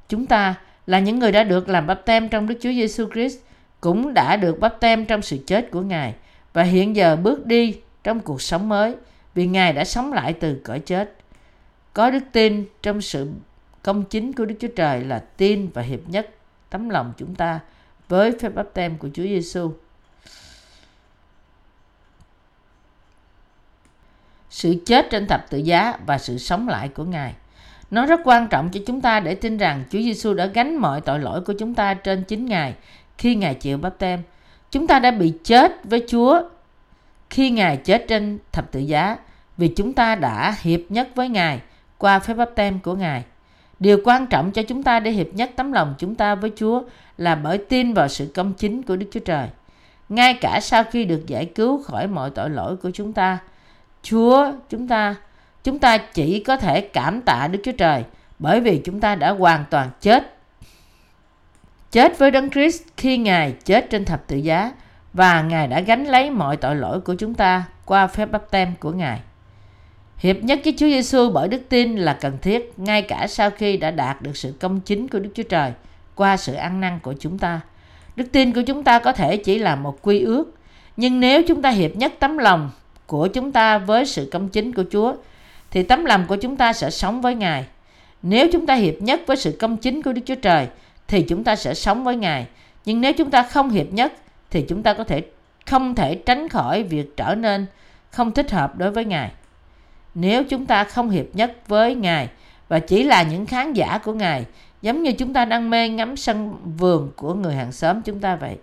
Chúng ta là những người đã được làm báp tem trong Đức Chúa Giêsu Christ, cũng đã được báp tem trong sự chết của Ngài và hiện giờ bước đi trong cuộc sống mới vì Ngài đã sống lại từ cõi chết. Có đức tin trong sự công chính của Đức Chúa Trời là tin và hiệp nhất tấm lòng chúng ta với phép báp tem của Chúa Giêsu. Sự chết trên thập tự giá và sự sống lại của Ngài. Nó rất quan trọng cho chúng ta để tin rằng Chúa Giêsu đã gánh mọi tội lỗi của chúng ta trên chính Ngài khi Ngài chịu báp tem. Chúng ta đã bị chết với Chúa khi Ngài chết trên thập tự giá vì chúng ta đã hiệp nhất với Ngài qua phép báp tem của Ngài. Điều quan trọng cho chúng ta để hiệp nhất tấm lòng chúng ta với Chúa là bởi tin vào sự công chính của Đức Chúa Trời. Ngay cả sau khi được giải cứu khỏi mọi tội lỗi của chúng ta, Chúa chúng ta chúng ta chỉ có thể cảm tạ Đức Chúa Trời bởi vì chúng ta đã hoàn toàn chết chết với Đấng Christ khi Ngài chết trên thập tự giá và Ngài đã gánh lấy mọi tội lỗi của chúng ta qua phép báp tem của Ngài. Hiệp nhất với Chúa Giêsu bởi đức tin là cần thiết ngay cả sau khi đã đạt được sự công chính của Đức Chúa Trời qua sự ăn năn của chúng ta. Đức tin của chúng ta có thể chỉ là một quy ước, nhưng nếu chúng ta hiệp nhất tấm lòng của chúng ta với sự công chính của Chúa thì tấm lòng của chúng ta sẽ sống với Ngài. Nếu chúng ta hiệp nhất với sự công chính của Đức Chúa Trời thì chúng ta sẽ sống với Ngài. Nhưng nếu chúng ta không hiệp nhất thì chúng ta có thể không thể tránh khỏi việc trở nên không thích hợp đối với Ngài. Nếu chúng ta không hiệp nhất với Ngài và chỉ là những khán giả của Ngài, giống như chúng ta đang mê ngắm sân vườn của người hàng xóm chúng ta vậy,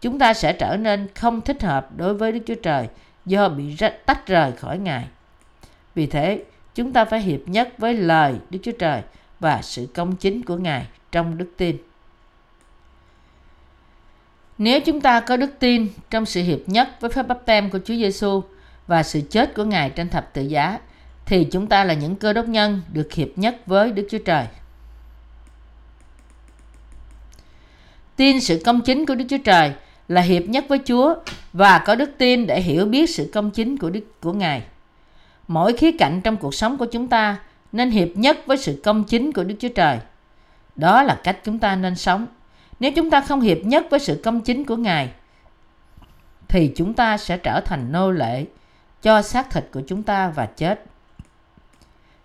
chúng ta sẽ trở nên không thích hợp đối với Đức Chúa Trời do bị tách rời khỏi Ngài. Vì thế, chúng ta phải hiệp nhất với lời Đức Chúa Trời và sự công chính của Ngài trong đức tin. Nếu chúng ta có đức tin trong sự hiệp nhất với phép báp tem của Chúa Giêsu và sự chết của Ngài trên thập tự giá, thì chúng ta là những cơ đốc nhân được hiệp nhất với Đức Chúa Trời. Tin sự công chính của Đức Chúa Trời là hiệp nhất với Chúa và có đức tin để hiểu biết sự công chính của Đức của Ngài. Mỗi khía cạnh trong cuộc sống của chúng ta nên hiệp nhất với sự công chính của Đức Chúa Trời. Đó là cách chúng ta nên sống. Nếu chúng ta không hiệp nhất với sự công chính của Ngài, thì chúng ta sẽ trở thành nô lệ cho xác thịt của chúng ta và chết.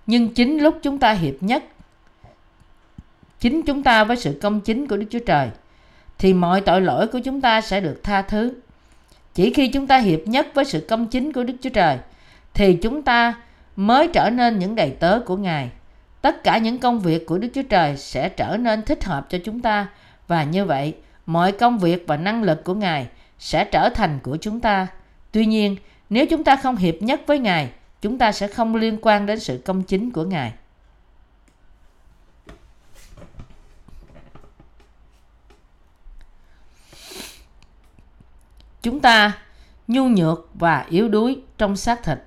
Nhưng chính lúc chúng ta hiệp nhất, chính chúng ta với sự công chính của Đức Chúa Trời, thì mọi tội lỗi của chúng ta sẽ được tha thứ. Chỉ khi chúng ta hiệp nhất với sự công chính của Đức Chúa Trời, thì chúng ta mới trở nên những đầy tớ của Ngài tất cả những công việc của Đức Chúa Trời sẽ trở nên thích hợp cho chúng ta và như vậy mọi công việc và năng lực của Ngài sẽ trở thành của chúng ta. Tuy nhiên, nếu chúng ta không hiệp nhất với Ngài, chúng ta sẽ không liên quan đến sự công chính của Ngài. Chúng ta nhu nhược và yếu đuối trong xác thịt.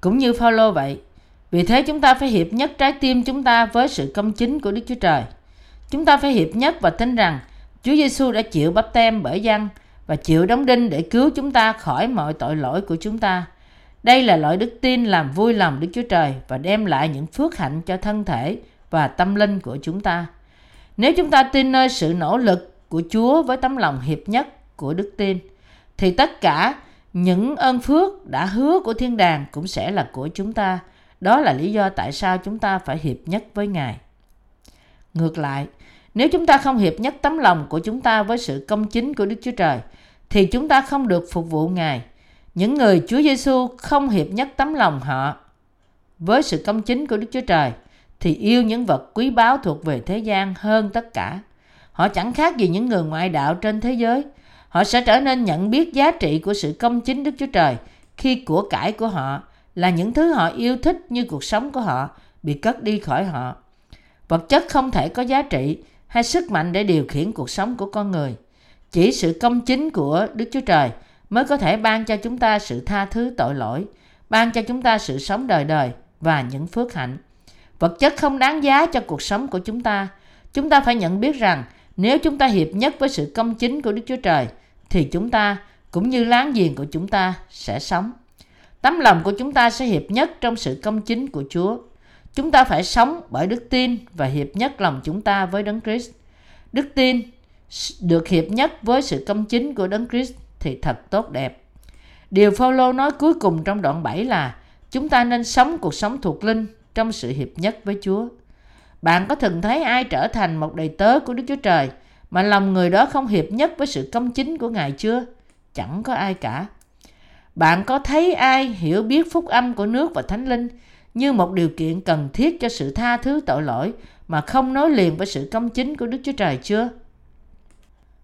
Cũng như Phaolô vậy, vì thế chúng ta phải hiệp nhất trái tim chúng ta với sự công chính của Đức Chúa Trời. Chúng ta phải hiệp nhất và tin rằng Chúa Giêsu đã chịu bắp tem bởi dân và chịu đóng đinh để cứu chúng ta khỏi mọi tội lỗi của chúng ta. Đây là loại đức tin làm vui lòng Đức Chúa Trời và đem lại những phước hạnh cho thân thể và tâm linh của chúng ta. Nếu chúng ta tin nơi sự nỗ lực của Chúa với tấm lòng hiệp nhất của đức tin, thì tất cả những ơn phước đã hứa của thiên đàng cũng sẽ là của chúng ta đó là lý do tại sao chúng ta phải hiệp nhất với Ngài. Ngược lại, nếu chúng ta không hiệp nhất tấm lòng của chúng ta với sự công chính của Đức Chúa Trời, thì chúng ta không được phục vụ Ngài. Những người Chúa Giêsu không hiệp nhất tấm lòng họ với sự công chính của Đức Chúa Trời, thì yêu những vật quý báu thuộc về thế gian hơn tất cả. Họ chẳng khác gì những người ngoại đạo trên thế giới. Họ sẽ trở nên nhận biết giá trị của sự công chính Đức Chúa Trời khi của cải của họ là những thứ họ yêu thích như cuộc sống của họ bị cất đi khỏi họ. Vật chất không thể có giá trị hay sức mạnh để điều khiển cuộc sống của con người. Chỉ sự công chính của Đức Chúa Trời mới có thể ban cho chúng ta sự tha thứ tội lỗi, ban cho chúng ta sự sống đời đời và những phước hạnh. Vật chất không đáng giá cho cuộc sống của chúng ta. Chúng ta phải nhận biết rằng nếu chúng ta hiệp nhất với sự công chính của Đức Chúa Trời thì chúng ta, cũng như láng giềng của chúng ta, sẽ sống. Tấm lòng của chúng ta sẽ hiệp nhất trong sự công chính của Chúa. Chúng ta phải sống bởi đức tin và hiệp nhất lòng chúng ta với Đấng Christ. Đức tin được hiệp nhất với sự công chính của Đấng Christ thì thật tốt đẹp. Điều Phaolô nói cuối cùng trong đoạn 7 là, chúng ta nên sống cuộc sống thuộc linh trong sự hiệp nhất với Chúa. Bạn có từng thấy ai trở thành một đầy tớ của Đức Chúa Trời mà lòng người đó không hiệp nhất với sự công chính của Ngài chưa? Chẳng có ai cả. Bạn có thấy ai hiểu biết phúc âm của nước và thánh linh như một điều kiện cần thiết cho sự tha thứ tội lỗi mà không nối liền với sự công chính của Đức Chúa Trời chưa?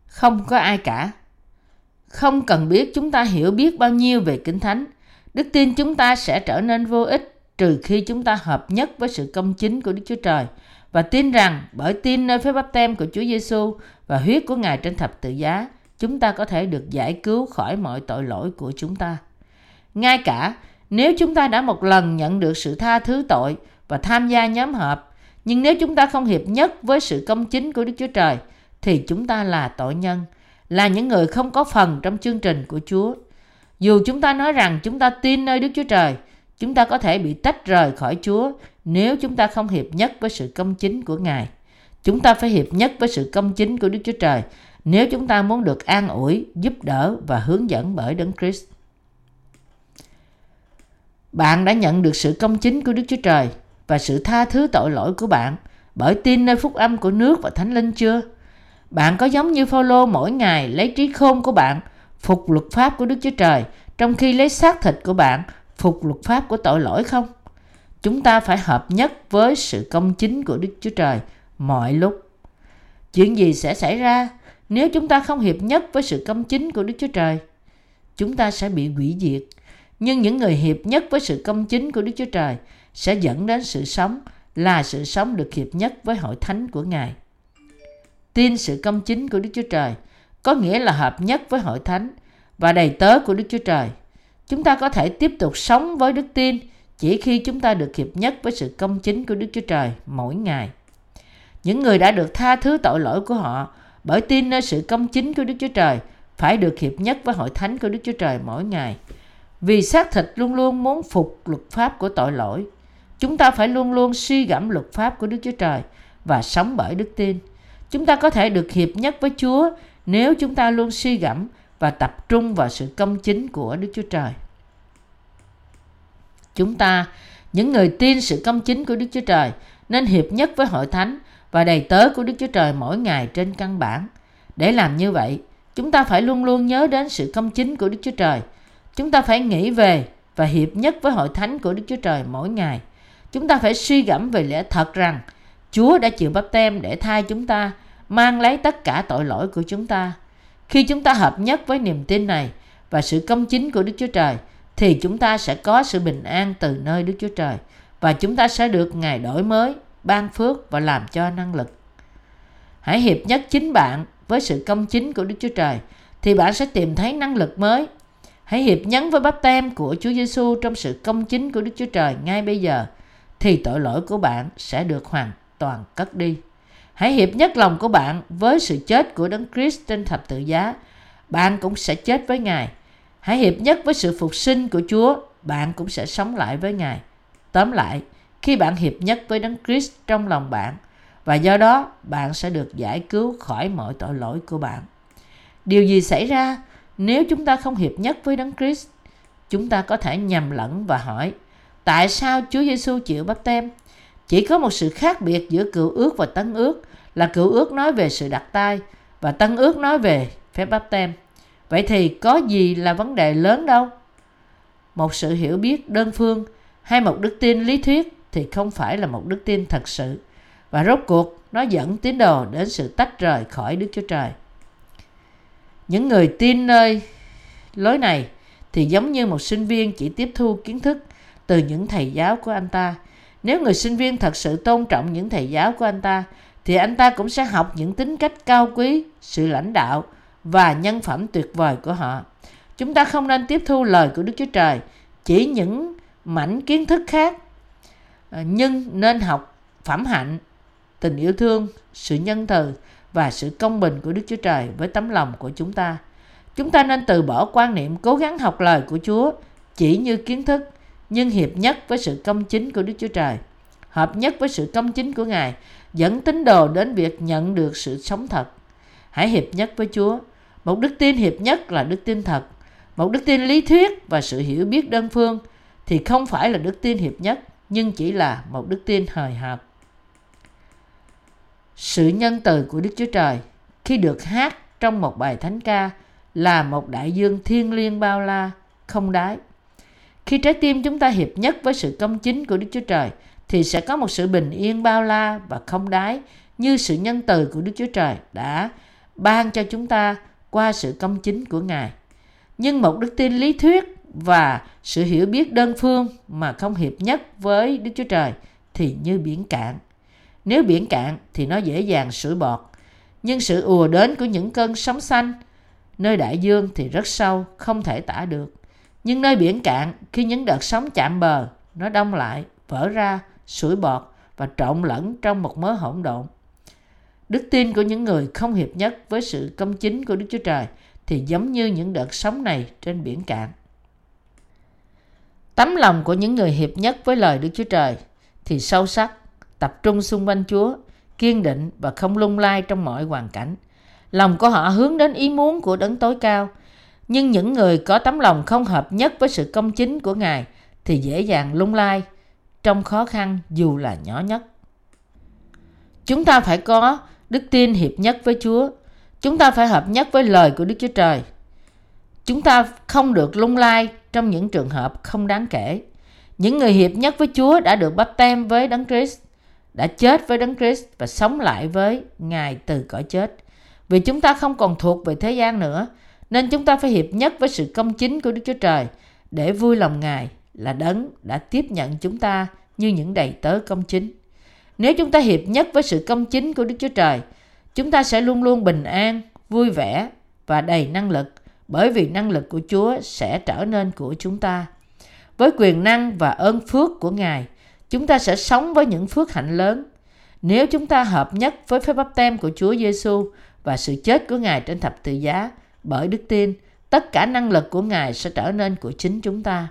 Không có ai cả. Không cần biết chúng ta hiểu biết bao nhiêu về Kinh Thánh, đức tin chúng ta sẽ trở nên vô ích trừ khi chúng ta hợp nhất với sự công chính của Đức Chúa Trời và tin rằng bởi tin nơi phép báp tem của Chúa Giêsu và huyết của Ngài trên thập tự giá, chúng ta có thể được giải cứu khỏi mọi tội lỗi của chúng ta. Ngay cả nếu chúng ta đã một lần nhận được sự tha thứ tội và tham gia nhóm họp, nhưng nếu chúng ta không hiệp nhất với sự công chính của Đức Chúa Trời, thì chúng ta là tội nhân, là những người không có phần trong chương trình của Chúa. Dù chúng ta nói rằng chúng ta tin nơi Đức Chúa Trời, chúng ta có thể bị tách rời khỏi Chúa nếu chúng ta không hiệp nhất với sự công chính của Ngài. Chúng ta phải hiệp nhất với sự công chính của Đức Chúa Trời nếu chúng ta muốn được an ủi, giúp đỡ và hướng dẫn bởi Đấng Christ. Bạn đã nhận được sự công chính của Đức Chúa Trời và sự tha thứ tội lỗi của bạn bởi tin nơi phúc âm của nước và thánh linh chưa? Bạn có giống như Phaolô mỗi ngày lấy trí khôn của bạn phục luật pháp của Đức Chúa Trời trong khi lấy xác thịt của bạn phục luật pháp của tội lỗi không? Chúng ta phải hợp nhất với sự công chính của Đức Chúa Trời mọi lúc. Chuyện gì sẽ xảy ra nếu chúng ta không hiệp nhất với sự công chính của Đức Chúa Trời? Chúng ta sẽ bị hủy diệt. Nhưng những người hiệp nhất với sự công chính của Đức Chúa Trời sẽ dẫn đến sự sống là sự sống được hiệp nhất với hội thánh của Ngài. Tin sự công chính của Đức Chúa Trời có nghĩa là hợp nhất với hội thánh và đầy tớ của Đức Chúa Trời. Chúng ta có thể tiếp tục sống với đức tin chỉ khi chúng ta được hiệp nhất với sự công chính của Đức Chúa Trời mỗi ngày. Những người đã được tha thứ tội lỗi của họ bởi tin nơi sự công chính của Đức Chúa Trời phải được hiệp nhất với hội thánh của Đức Chúa Trời mỗi ngày. Vì xác thịt luôn luôn muốn phục luật pháp của tội lỗi. Chúng ta phải luôn luôn suy gẫm luật pháp của Đức Chúa Trời và sống bởi đức tin. Chúng ta có thể được hiệp nhất với Chúa nếu chúng ta luôn suy gẫm và tập trung vào sự công chính của Đức Chúa Trời. Chúng ta, những người tin sự công chính của Đức Chúa Trời, nên hiệp nhất với hội thánh và đầy tớ của Đức Chúa Trời mỗi ngày trên căn bản. Để làm như vậy, chúng ta phải luôn luôn nhớ đến sự công chính của Đức Chúa Trời. Chúng ta phải nghĩ về và hiệp nhất với hội thánh của Đức Chúa Trời mỗi ngày. Chúng ta phải suy gẫm về lẽ thật rằng Chúa đã chịu bắp tem để thay chúng ta, mang lấy tất cả tội lỗi của chúng ta. Khi chúng ta hợp nhất với niềm tin này và sự công chính của Đức Chúa Trời, thì chúng ta sẽ có sự bình an từ nơi Đức Chúa Trời và chúng ta sẽ được Ngài đổi mới, ban phước và làm cho năng lực. Hãy hiệp nhất chính bạn với sự công chính của Đức Chúa Trời thì bạn sẽ tìm thấy năng lực mới. Hãy hiệp nhấn với bắp tem của Chúa Giêsu trong sự công chính của Đức Chúa Trời ngay bây giờ thì tội lỗi của bạn sẽ được hoàn toàn cất đi. Hãy hiệp nhất lòng của bạn với sự chết của Đấng Christ trên thập tự giá. Bạn cũng sẽ chết với Ngài. Hãy hiệp nhất với sự phục sinh của Chúa, bạn cũng sẽ sống lại với Ngài. Tóm lại, khi bạn hiệp nhất với Đấng Christ trong lòng bạn, và do đó bạn sẽ được giải cứu khỏi mọi tội lỗi của bạn. Điều gì xảy ra nếu chúng ta không hiệp nhất với Đấng Christ? Chúng ta có thể nhầm lẫn và hỏi, tại sao Chúa Giêsu chịu bắt tem? Chỉ có một sự khác biệt giữa cựu ước và tân ước là cựu ước nói về sự đặt tay và tân ước nói về phép báp tem. Vậy thì có gì là vấn đề lớn đâu? Một sự hiểu biết đơn phương hay một đức tin lý thuyết thì không phải là một đức tin thật sự. Và rốt cuộc nó dẫn tín đồ đến sự tách rời khỏi Đức Chúa Trời. Những người tin nơi lối này thì giống như một sinh viên chỉ tiếp thu kiến thức từ những thầy giáo của anh ta. Nếu người sinh viên thật sự tôn trọng những thầy giáo của anh ta thì anh ta cũng sẽ học những tính cách cao quý, sự lãnh đạo và nhân phẩm tuyệt vời của họ. Chúng ta không nên tiếp thu lời của Đức Chúa Trời, chỉ những mảnh kiến thức khác, Ờ, nhưng nên học phẩm hạnh, tình yêu thương, sự nhân từ và sự công bình của Đức Chúa Trời với tấm lòng của chúng ta. Chúng ta nên từ bỏ quan niệm cố gắng học lời của Chúa chỉ như kiến thức, nhưng hiệp nhất với sự công chính của Đức Chúa Trời. Hợp nhất với sự công chính của Ngài dẫn tín đồ đến việc nhận được sự sống thật. Hãy hiệp nhất với Chúa. Một đức tin hiệp nhất là đức tin thật. Một đức tin lý thuyết và sự hiểu biết đơn phương thì không phải là đức tin hiệp nhất, nhưng chỉ là một đức tin hời hợt. Sự nhân từ của Đức Chúa Trời khi được hát trong một bài thánh ca là một đại dương thiên liêng bao la, không đáy. Khi trái tim chúng ta hiệp nhất với sự công chính của Đức Chúa Trời thì sẽ có một sự bình yên bao la và không đáy như sự nhân từ của Đức Chúa Trời đã ban cho chúng ta qua sự công chính của Ngài. Nhưng một đức tin lý thuyết và sự hiểu biết đơn phương mà không hiệp nhất với Đức Chúa Trời thì như biển cạn. Nếu biển cạn thì nó dễ dàng sủi bọt. Nhưng sự ùa đến của những cơn sóng xanh nơi đại dương thì rất sâu, không thể tả được. Nhưng nơi biển cạn, khi những đợt sóng chạm bờ, nó đông lại, vỡ ra, sủi bọt và trộn lẫn trong một mớ hỗn độn. Đức tin của những người không hiệp nhất với sự công chính của Đức Chúa Trời thì giống như những đợt sóng này trên biển cạn. Tấm lòng của những người hiệp nhất với lời Đức Chúa Trời thì sâu sắc, tập trung xung quanh Chúa, kiên định và không lung lay trong mọi hoàn cảnh. Lòng của họ hướng đến ý muốn của đấng tối cao. Nhưng những người có tấm lòng không hợp nhất với sự công chính của Ngài thì dễ dàng lung lay trong khó khăn dù là nhỏ nhất. Chúng ta phải có đức tin hiệp nhất với Chúa. Chúng ta phải hợp nhất với lời của Đức Chúa Trời. Chúng ta không được lung lay trong những trường hợp không đáng kể. Những người hiệp nhất với Chúa đã được bắp tem với Đấng Christ, đã chết với Đấng Christ và sống lại với Ngài từ cõi chết. Vì chúng ta không còn thuộc về thế gian nữa, nên chúng ta phải hiệp nhất với sự công chính của Đức Chúa Trời để vui lòng Ngài là đấng đã tiếp nhận chúng ta như những đầy tớ công chính. Nếu chúng ta hiệp nhất với sự công chính của Đức Chúa Trời, chúng ta sẽ luôn luôn bình an, vui vẻ và đầy năng lực bởi vì năng lực của Chúa sẽ trở nên của chúng ta. Với quyền năng và ơn phước của Ngài, chúng ta sẽ sống với những phước hạnh lớn. Nếu chúng ta hợp nhất với phép báp tem của Chúa Giêsu và sự chết của Ngài trên thập tự giá bởi đức tin, tất cả năng lực của Ngài sẽ trở nên của chính chúng ta.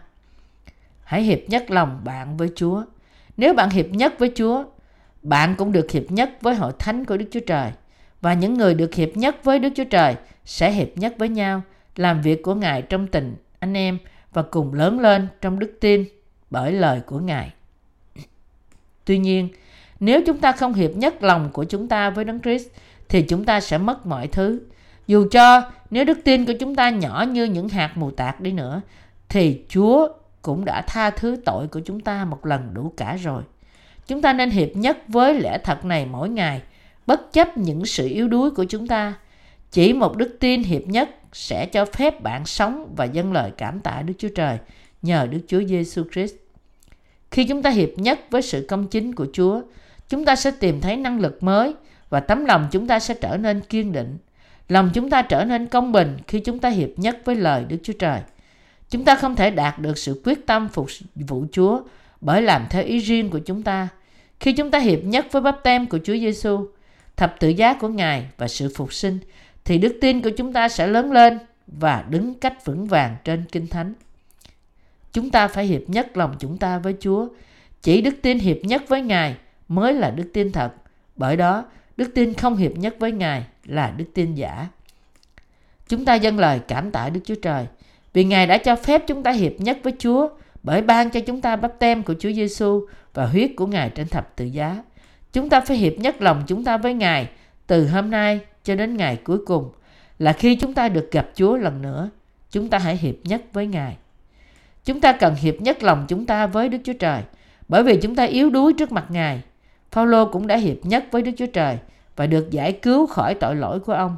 Hãy hiệp nhất lòng bạn với Chúa. Nếu bạn hiệp nhất với Chúa, bạn cũng được hiệp nhất với hội thánh của Đức Chúa Trời. Và những người được hiệp nhất với Đức Chúa Trời sẽ hiệp nhất với nhau, làm việc của Ngài trong tình anh em và cùng lớn lên trong đức tin bởi lời của Ngài. Tuy nhiên, nếu chúng ta không hiệp nhất lòng của chúng ta với Đấng Christ thì chúng ta sẽ mất mọi thứ. Dù cho nếu đức tin của chúng ta nhỏ như những hạt mù tạt đi nữa thì Chúa cũng đã tha thứ tội của chúng ta một lần đủ cả rồi. Chúng ta nên hiệp nhất với lẽ thật này mỗi ngày, bất chấp những sự yếu đuối của chúng ta. Chỉ một đức tin hiệp nhất sẽ cho phép bạn sống và dâng lời cảm tạ Đức Chúa Trời nhờ Đức Chúa Giêsu Christ. Khi chúng ta hiệp nhất với sự công chính của Chúa, chúng ta sẽ tìm thấy năng lực mới và tấm lòng chúng ta sẽ trở nên kiên định. Lòng chúng ta trở nên công bình khi chúng ta hiệp nhất với lời Đức Chúa Trời. Chúng ta không thể đạt được sự quyết tâm phục vụ Chúa bởi làm theo ý riêng của chúng ta. Khi chúng ta hiệp nhất với bắp tem của Chúa Giêsu, thập tự giá của Ngài và sự phục sinh, thì đức tin của chúng ta sẽ lớn lên và đứng cách vững vàng trên kinh thánh. Chúng ta phải hiệp nhất lòng chúng ta với Chúa. Chỉ đức tin hiệp nhất với Ngài mới là đức tin thật. Bởi đó, đức tin không hiệp nhất với Ngài là đức tin giả. Chúng ta dâng lời cảm tạ Đức Chúa Trời vì Ngài đã cho phép chúng ta hiệp nhất với Chúa bởi ban cho chúng ta bắp tem của Chúa Giêsu và huyết của Ngài trên thập tự giá. Chúng ta phải hiệp nhất lòng chúng ta với Ngài từ hôm nay cho đến ngày cuối cùng là khi chúng ta được gặp Chúa lần nữa, chúng ta hãy hiệp nhất với Ngài. Chúng ta cần hiệp nhất lòng chúng ta với Đức Chúa Trời bởi vì chúng ta yếu đuối trước mặt Ngài. Phaolô cũng đã hiệp nhất với Đức Chúa Trời và được giải cứu khỏi tội lỗi của ông.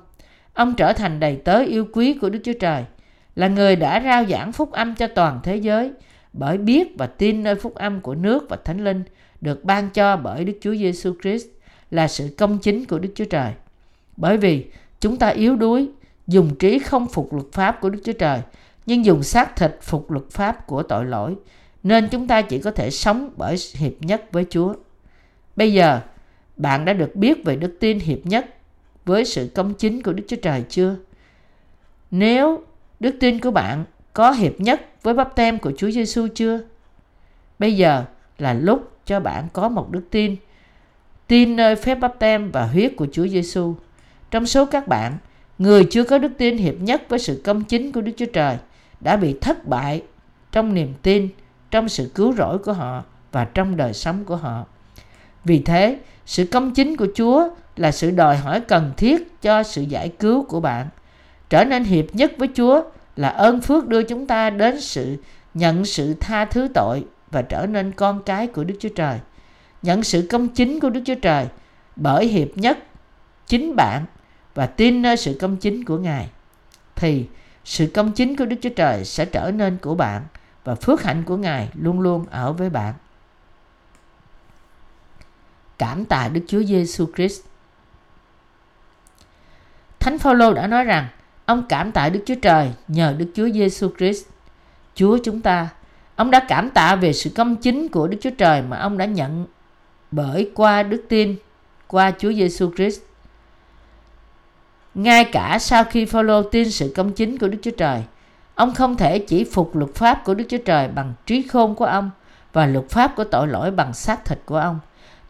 Ông trở thành đầy tớ yêu quý của Đức Chúa Trời, là người đã rao giảng phúc âm cho toàn thế giới bởi biết và tin nơi phúc âm của nước và thánh linh được ban cho bởi Đức Chúa Giêsu Christ là sự công chính của Đức Chúa Trời. Bởi vì chúng ta yếu đuối, dùng trí không phục luật pháp của Đức Chúa Trời, nhưng dùng xác thịt phục luật pháp của tội lỗi nên chúng ta chỉ có thể sống bởi hiệp nhất với Chúa. Bây giờ, bạn đã được biết về đức tin hiệp nhất với sự công chính của Đức Chúa Trời chưa? Nếu đức tin của bạn có hiệp nhất với bắp tem của Chúa Giêsu chưa? Bây giờ là lúc cho bạn có một đức tin tin nơi phép bắp tem và huyết của Chúa Giêsu. Trong số các bạn, người chưa có đức tin hiệp nhất với sự công chính của Đức Chúa Trời đã bị thất bại trong niềm tin, trong sự cứu rỗi của họ và trong đời sống của họ. Vì thế, sự công chính của Chúa là sự đòi hỏi cần thiết cho sự giải cứu của bạn. Trở nên hiệp nhất với Chúa là ơn phước đưa chúng ta đến sự nhận sự tha thứ tội và trở nên con cái của Đức Chúa Trời. Nhận sự công chính của Đức Chúa Trời bởi hiệp nhất chính bạn và tin nơi sự công chính của Ngài thì sự công chính của Đức Chúa Trời sẽ trở nên của bạn và phước hạnh của Ngài luôn luôn ở với bạn. Cảm tạ Đức Chúa Giêsu Christ. Thánh Phaolô đã nói rằng ông cảm tạ Đức Chúa Trời nhờ Đức Chúa Giêsu Christ. Chúa chúng ta, ông đã cảm tạ về sự công chính của Đức Chúa Trời mà ông đã nhận bởi qua đức tin qua Chúa Giêsu Christ. Ngay cả sau khi Phaolô tin sự công chính của Đức Chúa Trời, ông không thể chỉ phục luật pháp của Đức Chúa Trời bằng trí khôn của ông và luật pháp của tội lỗi bằng xác thịt của ông.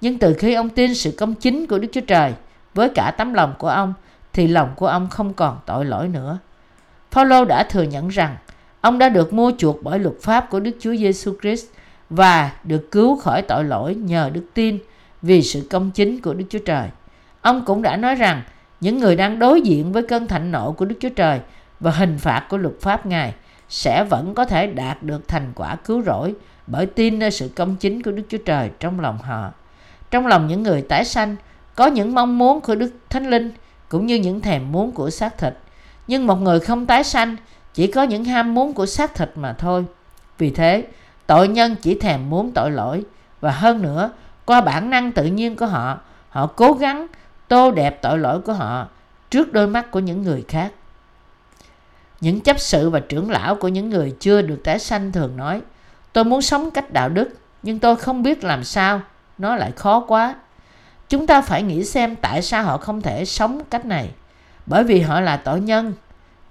Nhưng từ khi ông tin sự công chính của Đức Chúa Trời với cả tấm lòng của ông thì lòng của ông không còn tội lỗi nữa. Phaolô đã thừa nhận rằng ông đã được mua chuộc bởi luật pháp của Đức Chúa Giêsu Christ và được cứu khỏi tội lỗi nhờ đức tin vì sự công chính của Đức Chúa Trời. Ông cũng đã nói rằng những người đang đối diện với cơn thạnh nộ của Đức Chúa Trời và hình phạt của luật pháp Ngài sẽ vẫn có thể đạt được thành quả cứu rỗi bởi tin nơi sự công chính của Đức Chúa Trời trong lòng họ. Trong lòng những người tái sanh có những mong muốn của Đức Thánh Linh cũng như những thèm muốn của xác thịt. Nhưng một người không tái sanh chỉ có những ham muốn của xác thịt mà thôi. Vì thế, tội nhân chỉ thèm muốn tội lỗi và hơn nữa, qua bản năng tự nhiên của họ, họ cố gắng tô đẹp tội lỗi của họ trước đôi mắt của những người khác. Những chấp sự và trưởng lão của những người chưa được tái sanh thường nói Tôi muốn sống cách đạo đức nhưng tôi không biết làm sao, nó lại khó quá. Chúng ta phải nghĩ xem tại sao họ không thể sống cách này. Bởi vì họ là tội nhân,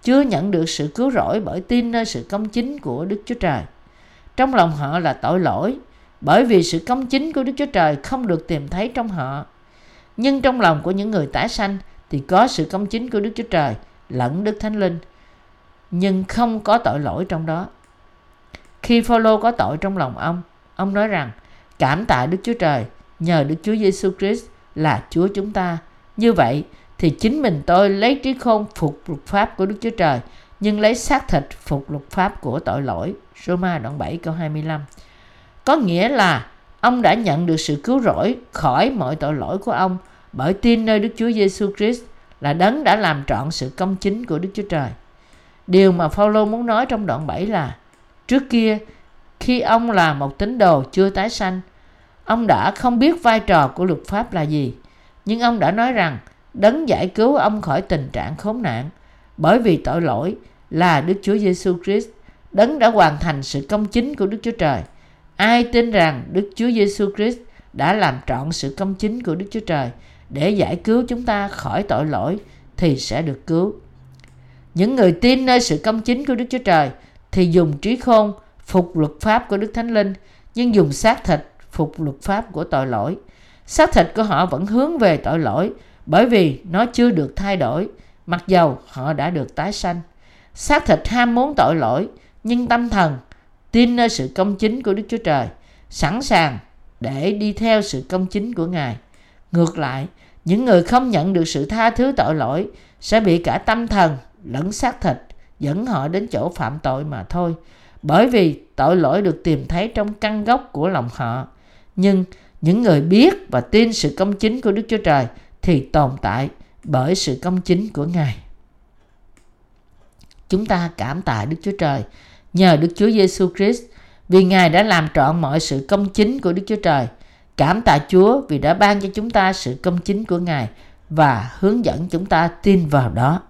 chưa nhận được sự cứu rỗi bởi tin nơi sự công chính của Đức Chúa Trời. Trong lòng họ là tội lỗi, bởi vì sự công chính của Đức Chúa Trời không được tìm thấy trong họ. Nhưng trong lòng của những người tái sanh thì có sự công chính của Đức Chúa Trời lẫn Đức Thánh Linh, nhưng không có tội lỗi trong đó. Khi Phaolô có tội trong lòng ông, ông nói rằng cảm tạ Đức Chúa Trời nhờ Đức Chúa Giêsu Christ là Chúa chúng ta. Như vậy thì chính mình tôi lấy trí khôn phục luật pháp của Đức Chúa Trời nhưng lấy xác thịt phục luật pháp của tội lỗi. Roma đoạn 7 câu 25. Có nghĩa là ông đã nhận được sự cứu rỗi khỏi mọi tội lỗi của ông bởi tin nơi Đức Chúa Giêsu Christ là đấng đã làm trọn sự công chính của Đức Chúa Trời. Điều mà Phaolô muốn nói trong đoạn 7 là trước kia khi ông là một tín đồ chưa tái sanh, ông đã không biết vai trò của luật pháp là gì, nhưng ông đã nói rằng đấng giải cứu ông khỏi tình trạng khốn nạn bởi vì tội lỗi là Đức Chúa Giêsu Christ, đấng đã hoàn thành sự công chính của Đức Chúa Trời. Ai tin rằng Đức Chúa Giêsu Christ đã làm trọn sự công chính của Đức Chúa Trời để giải cứu chúng ta khỏi tội lỗi thì sẽ được cứu. Những người tin nơi sự công chính của Đức Chúa Trời thì dùng trí khôn phục luật pháp của Đức Thánh Linh, nhưng dùng xác thịt phục luật pháp của tội lỗi. Xác thịt của họ vẫn hướng về tội lỗi bởi vì nó chưa được thay đổi, mặc dầu họ đã được tái sanh. Xác thịt ham muốn tội lỗi, nhưng tâm thần tin nơi sự công chính của Đức Chúa Trời sẵn sàng để đi theo sự công chính của Ngài. Ngược lại, những người không nhận được sự tha thứ tội lỗi sẽ bị cả tâm thần lẫn xác thịt dẫn họ đến chỗ phạm tội mà thôi. Bởi vì tội lỗi được tìm thấy trong căn gốc của lòng họ. Nhưng những người biết và tin sự công chính của Đức Chúa Trời thì tồn tại bởi sự công chính của Ngài. Chúng ta cảm tạ Đức Chúa Trời nhờ Đức Chúa Giêsu Christ, vì Ngài đã làm trọn mọi sự công chính của Đức Chúa Trời. Cảm tạ Chúa vì đã ban cho chúng ta sự công chính của Ngài và hướng dẫn chúng ta tin vào đó.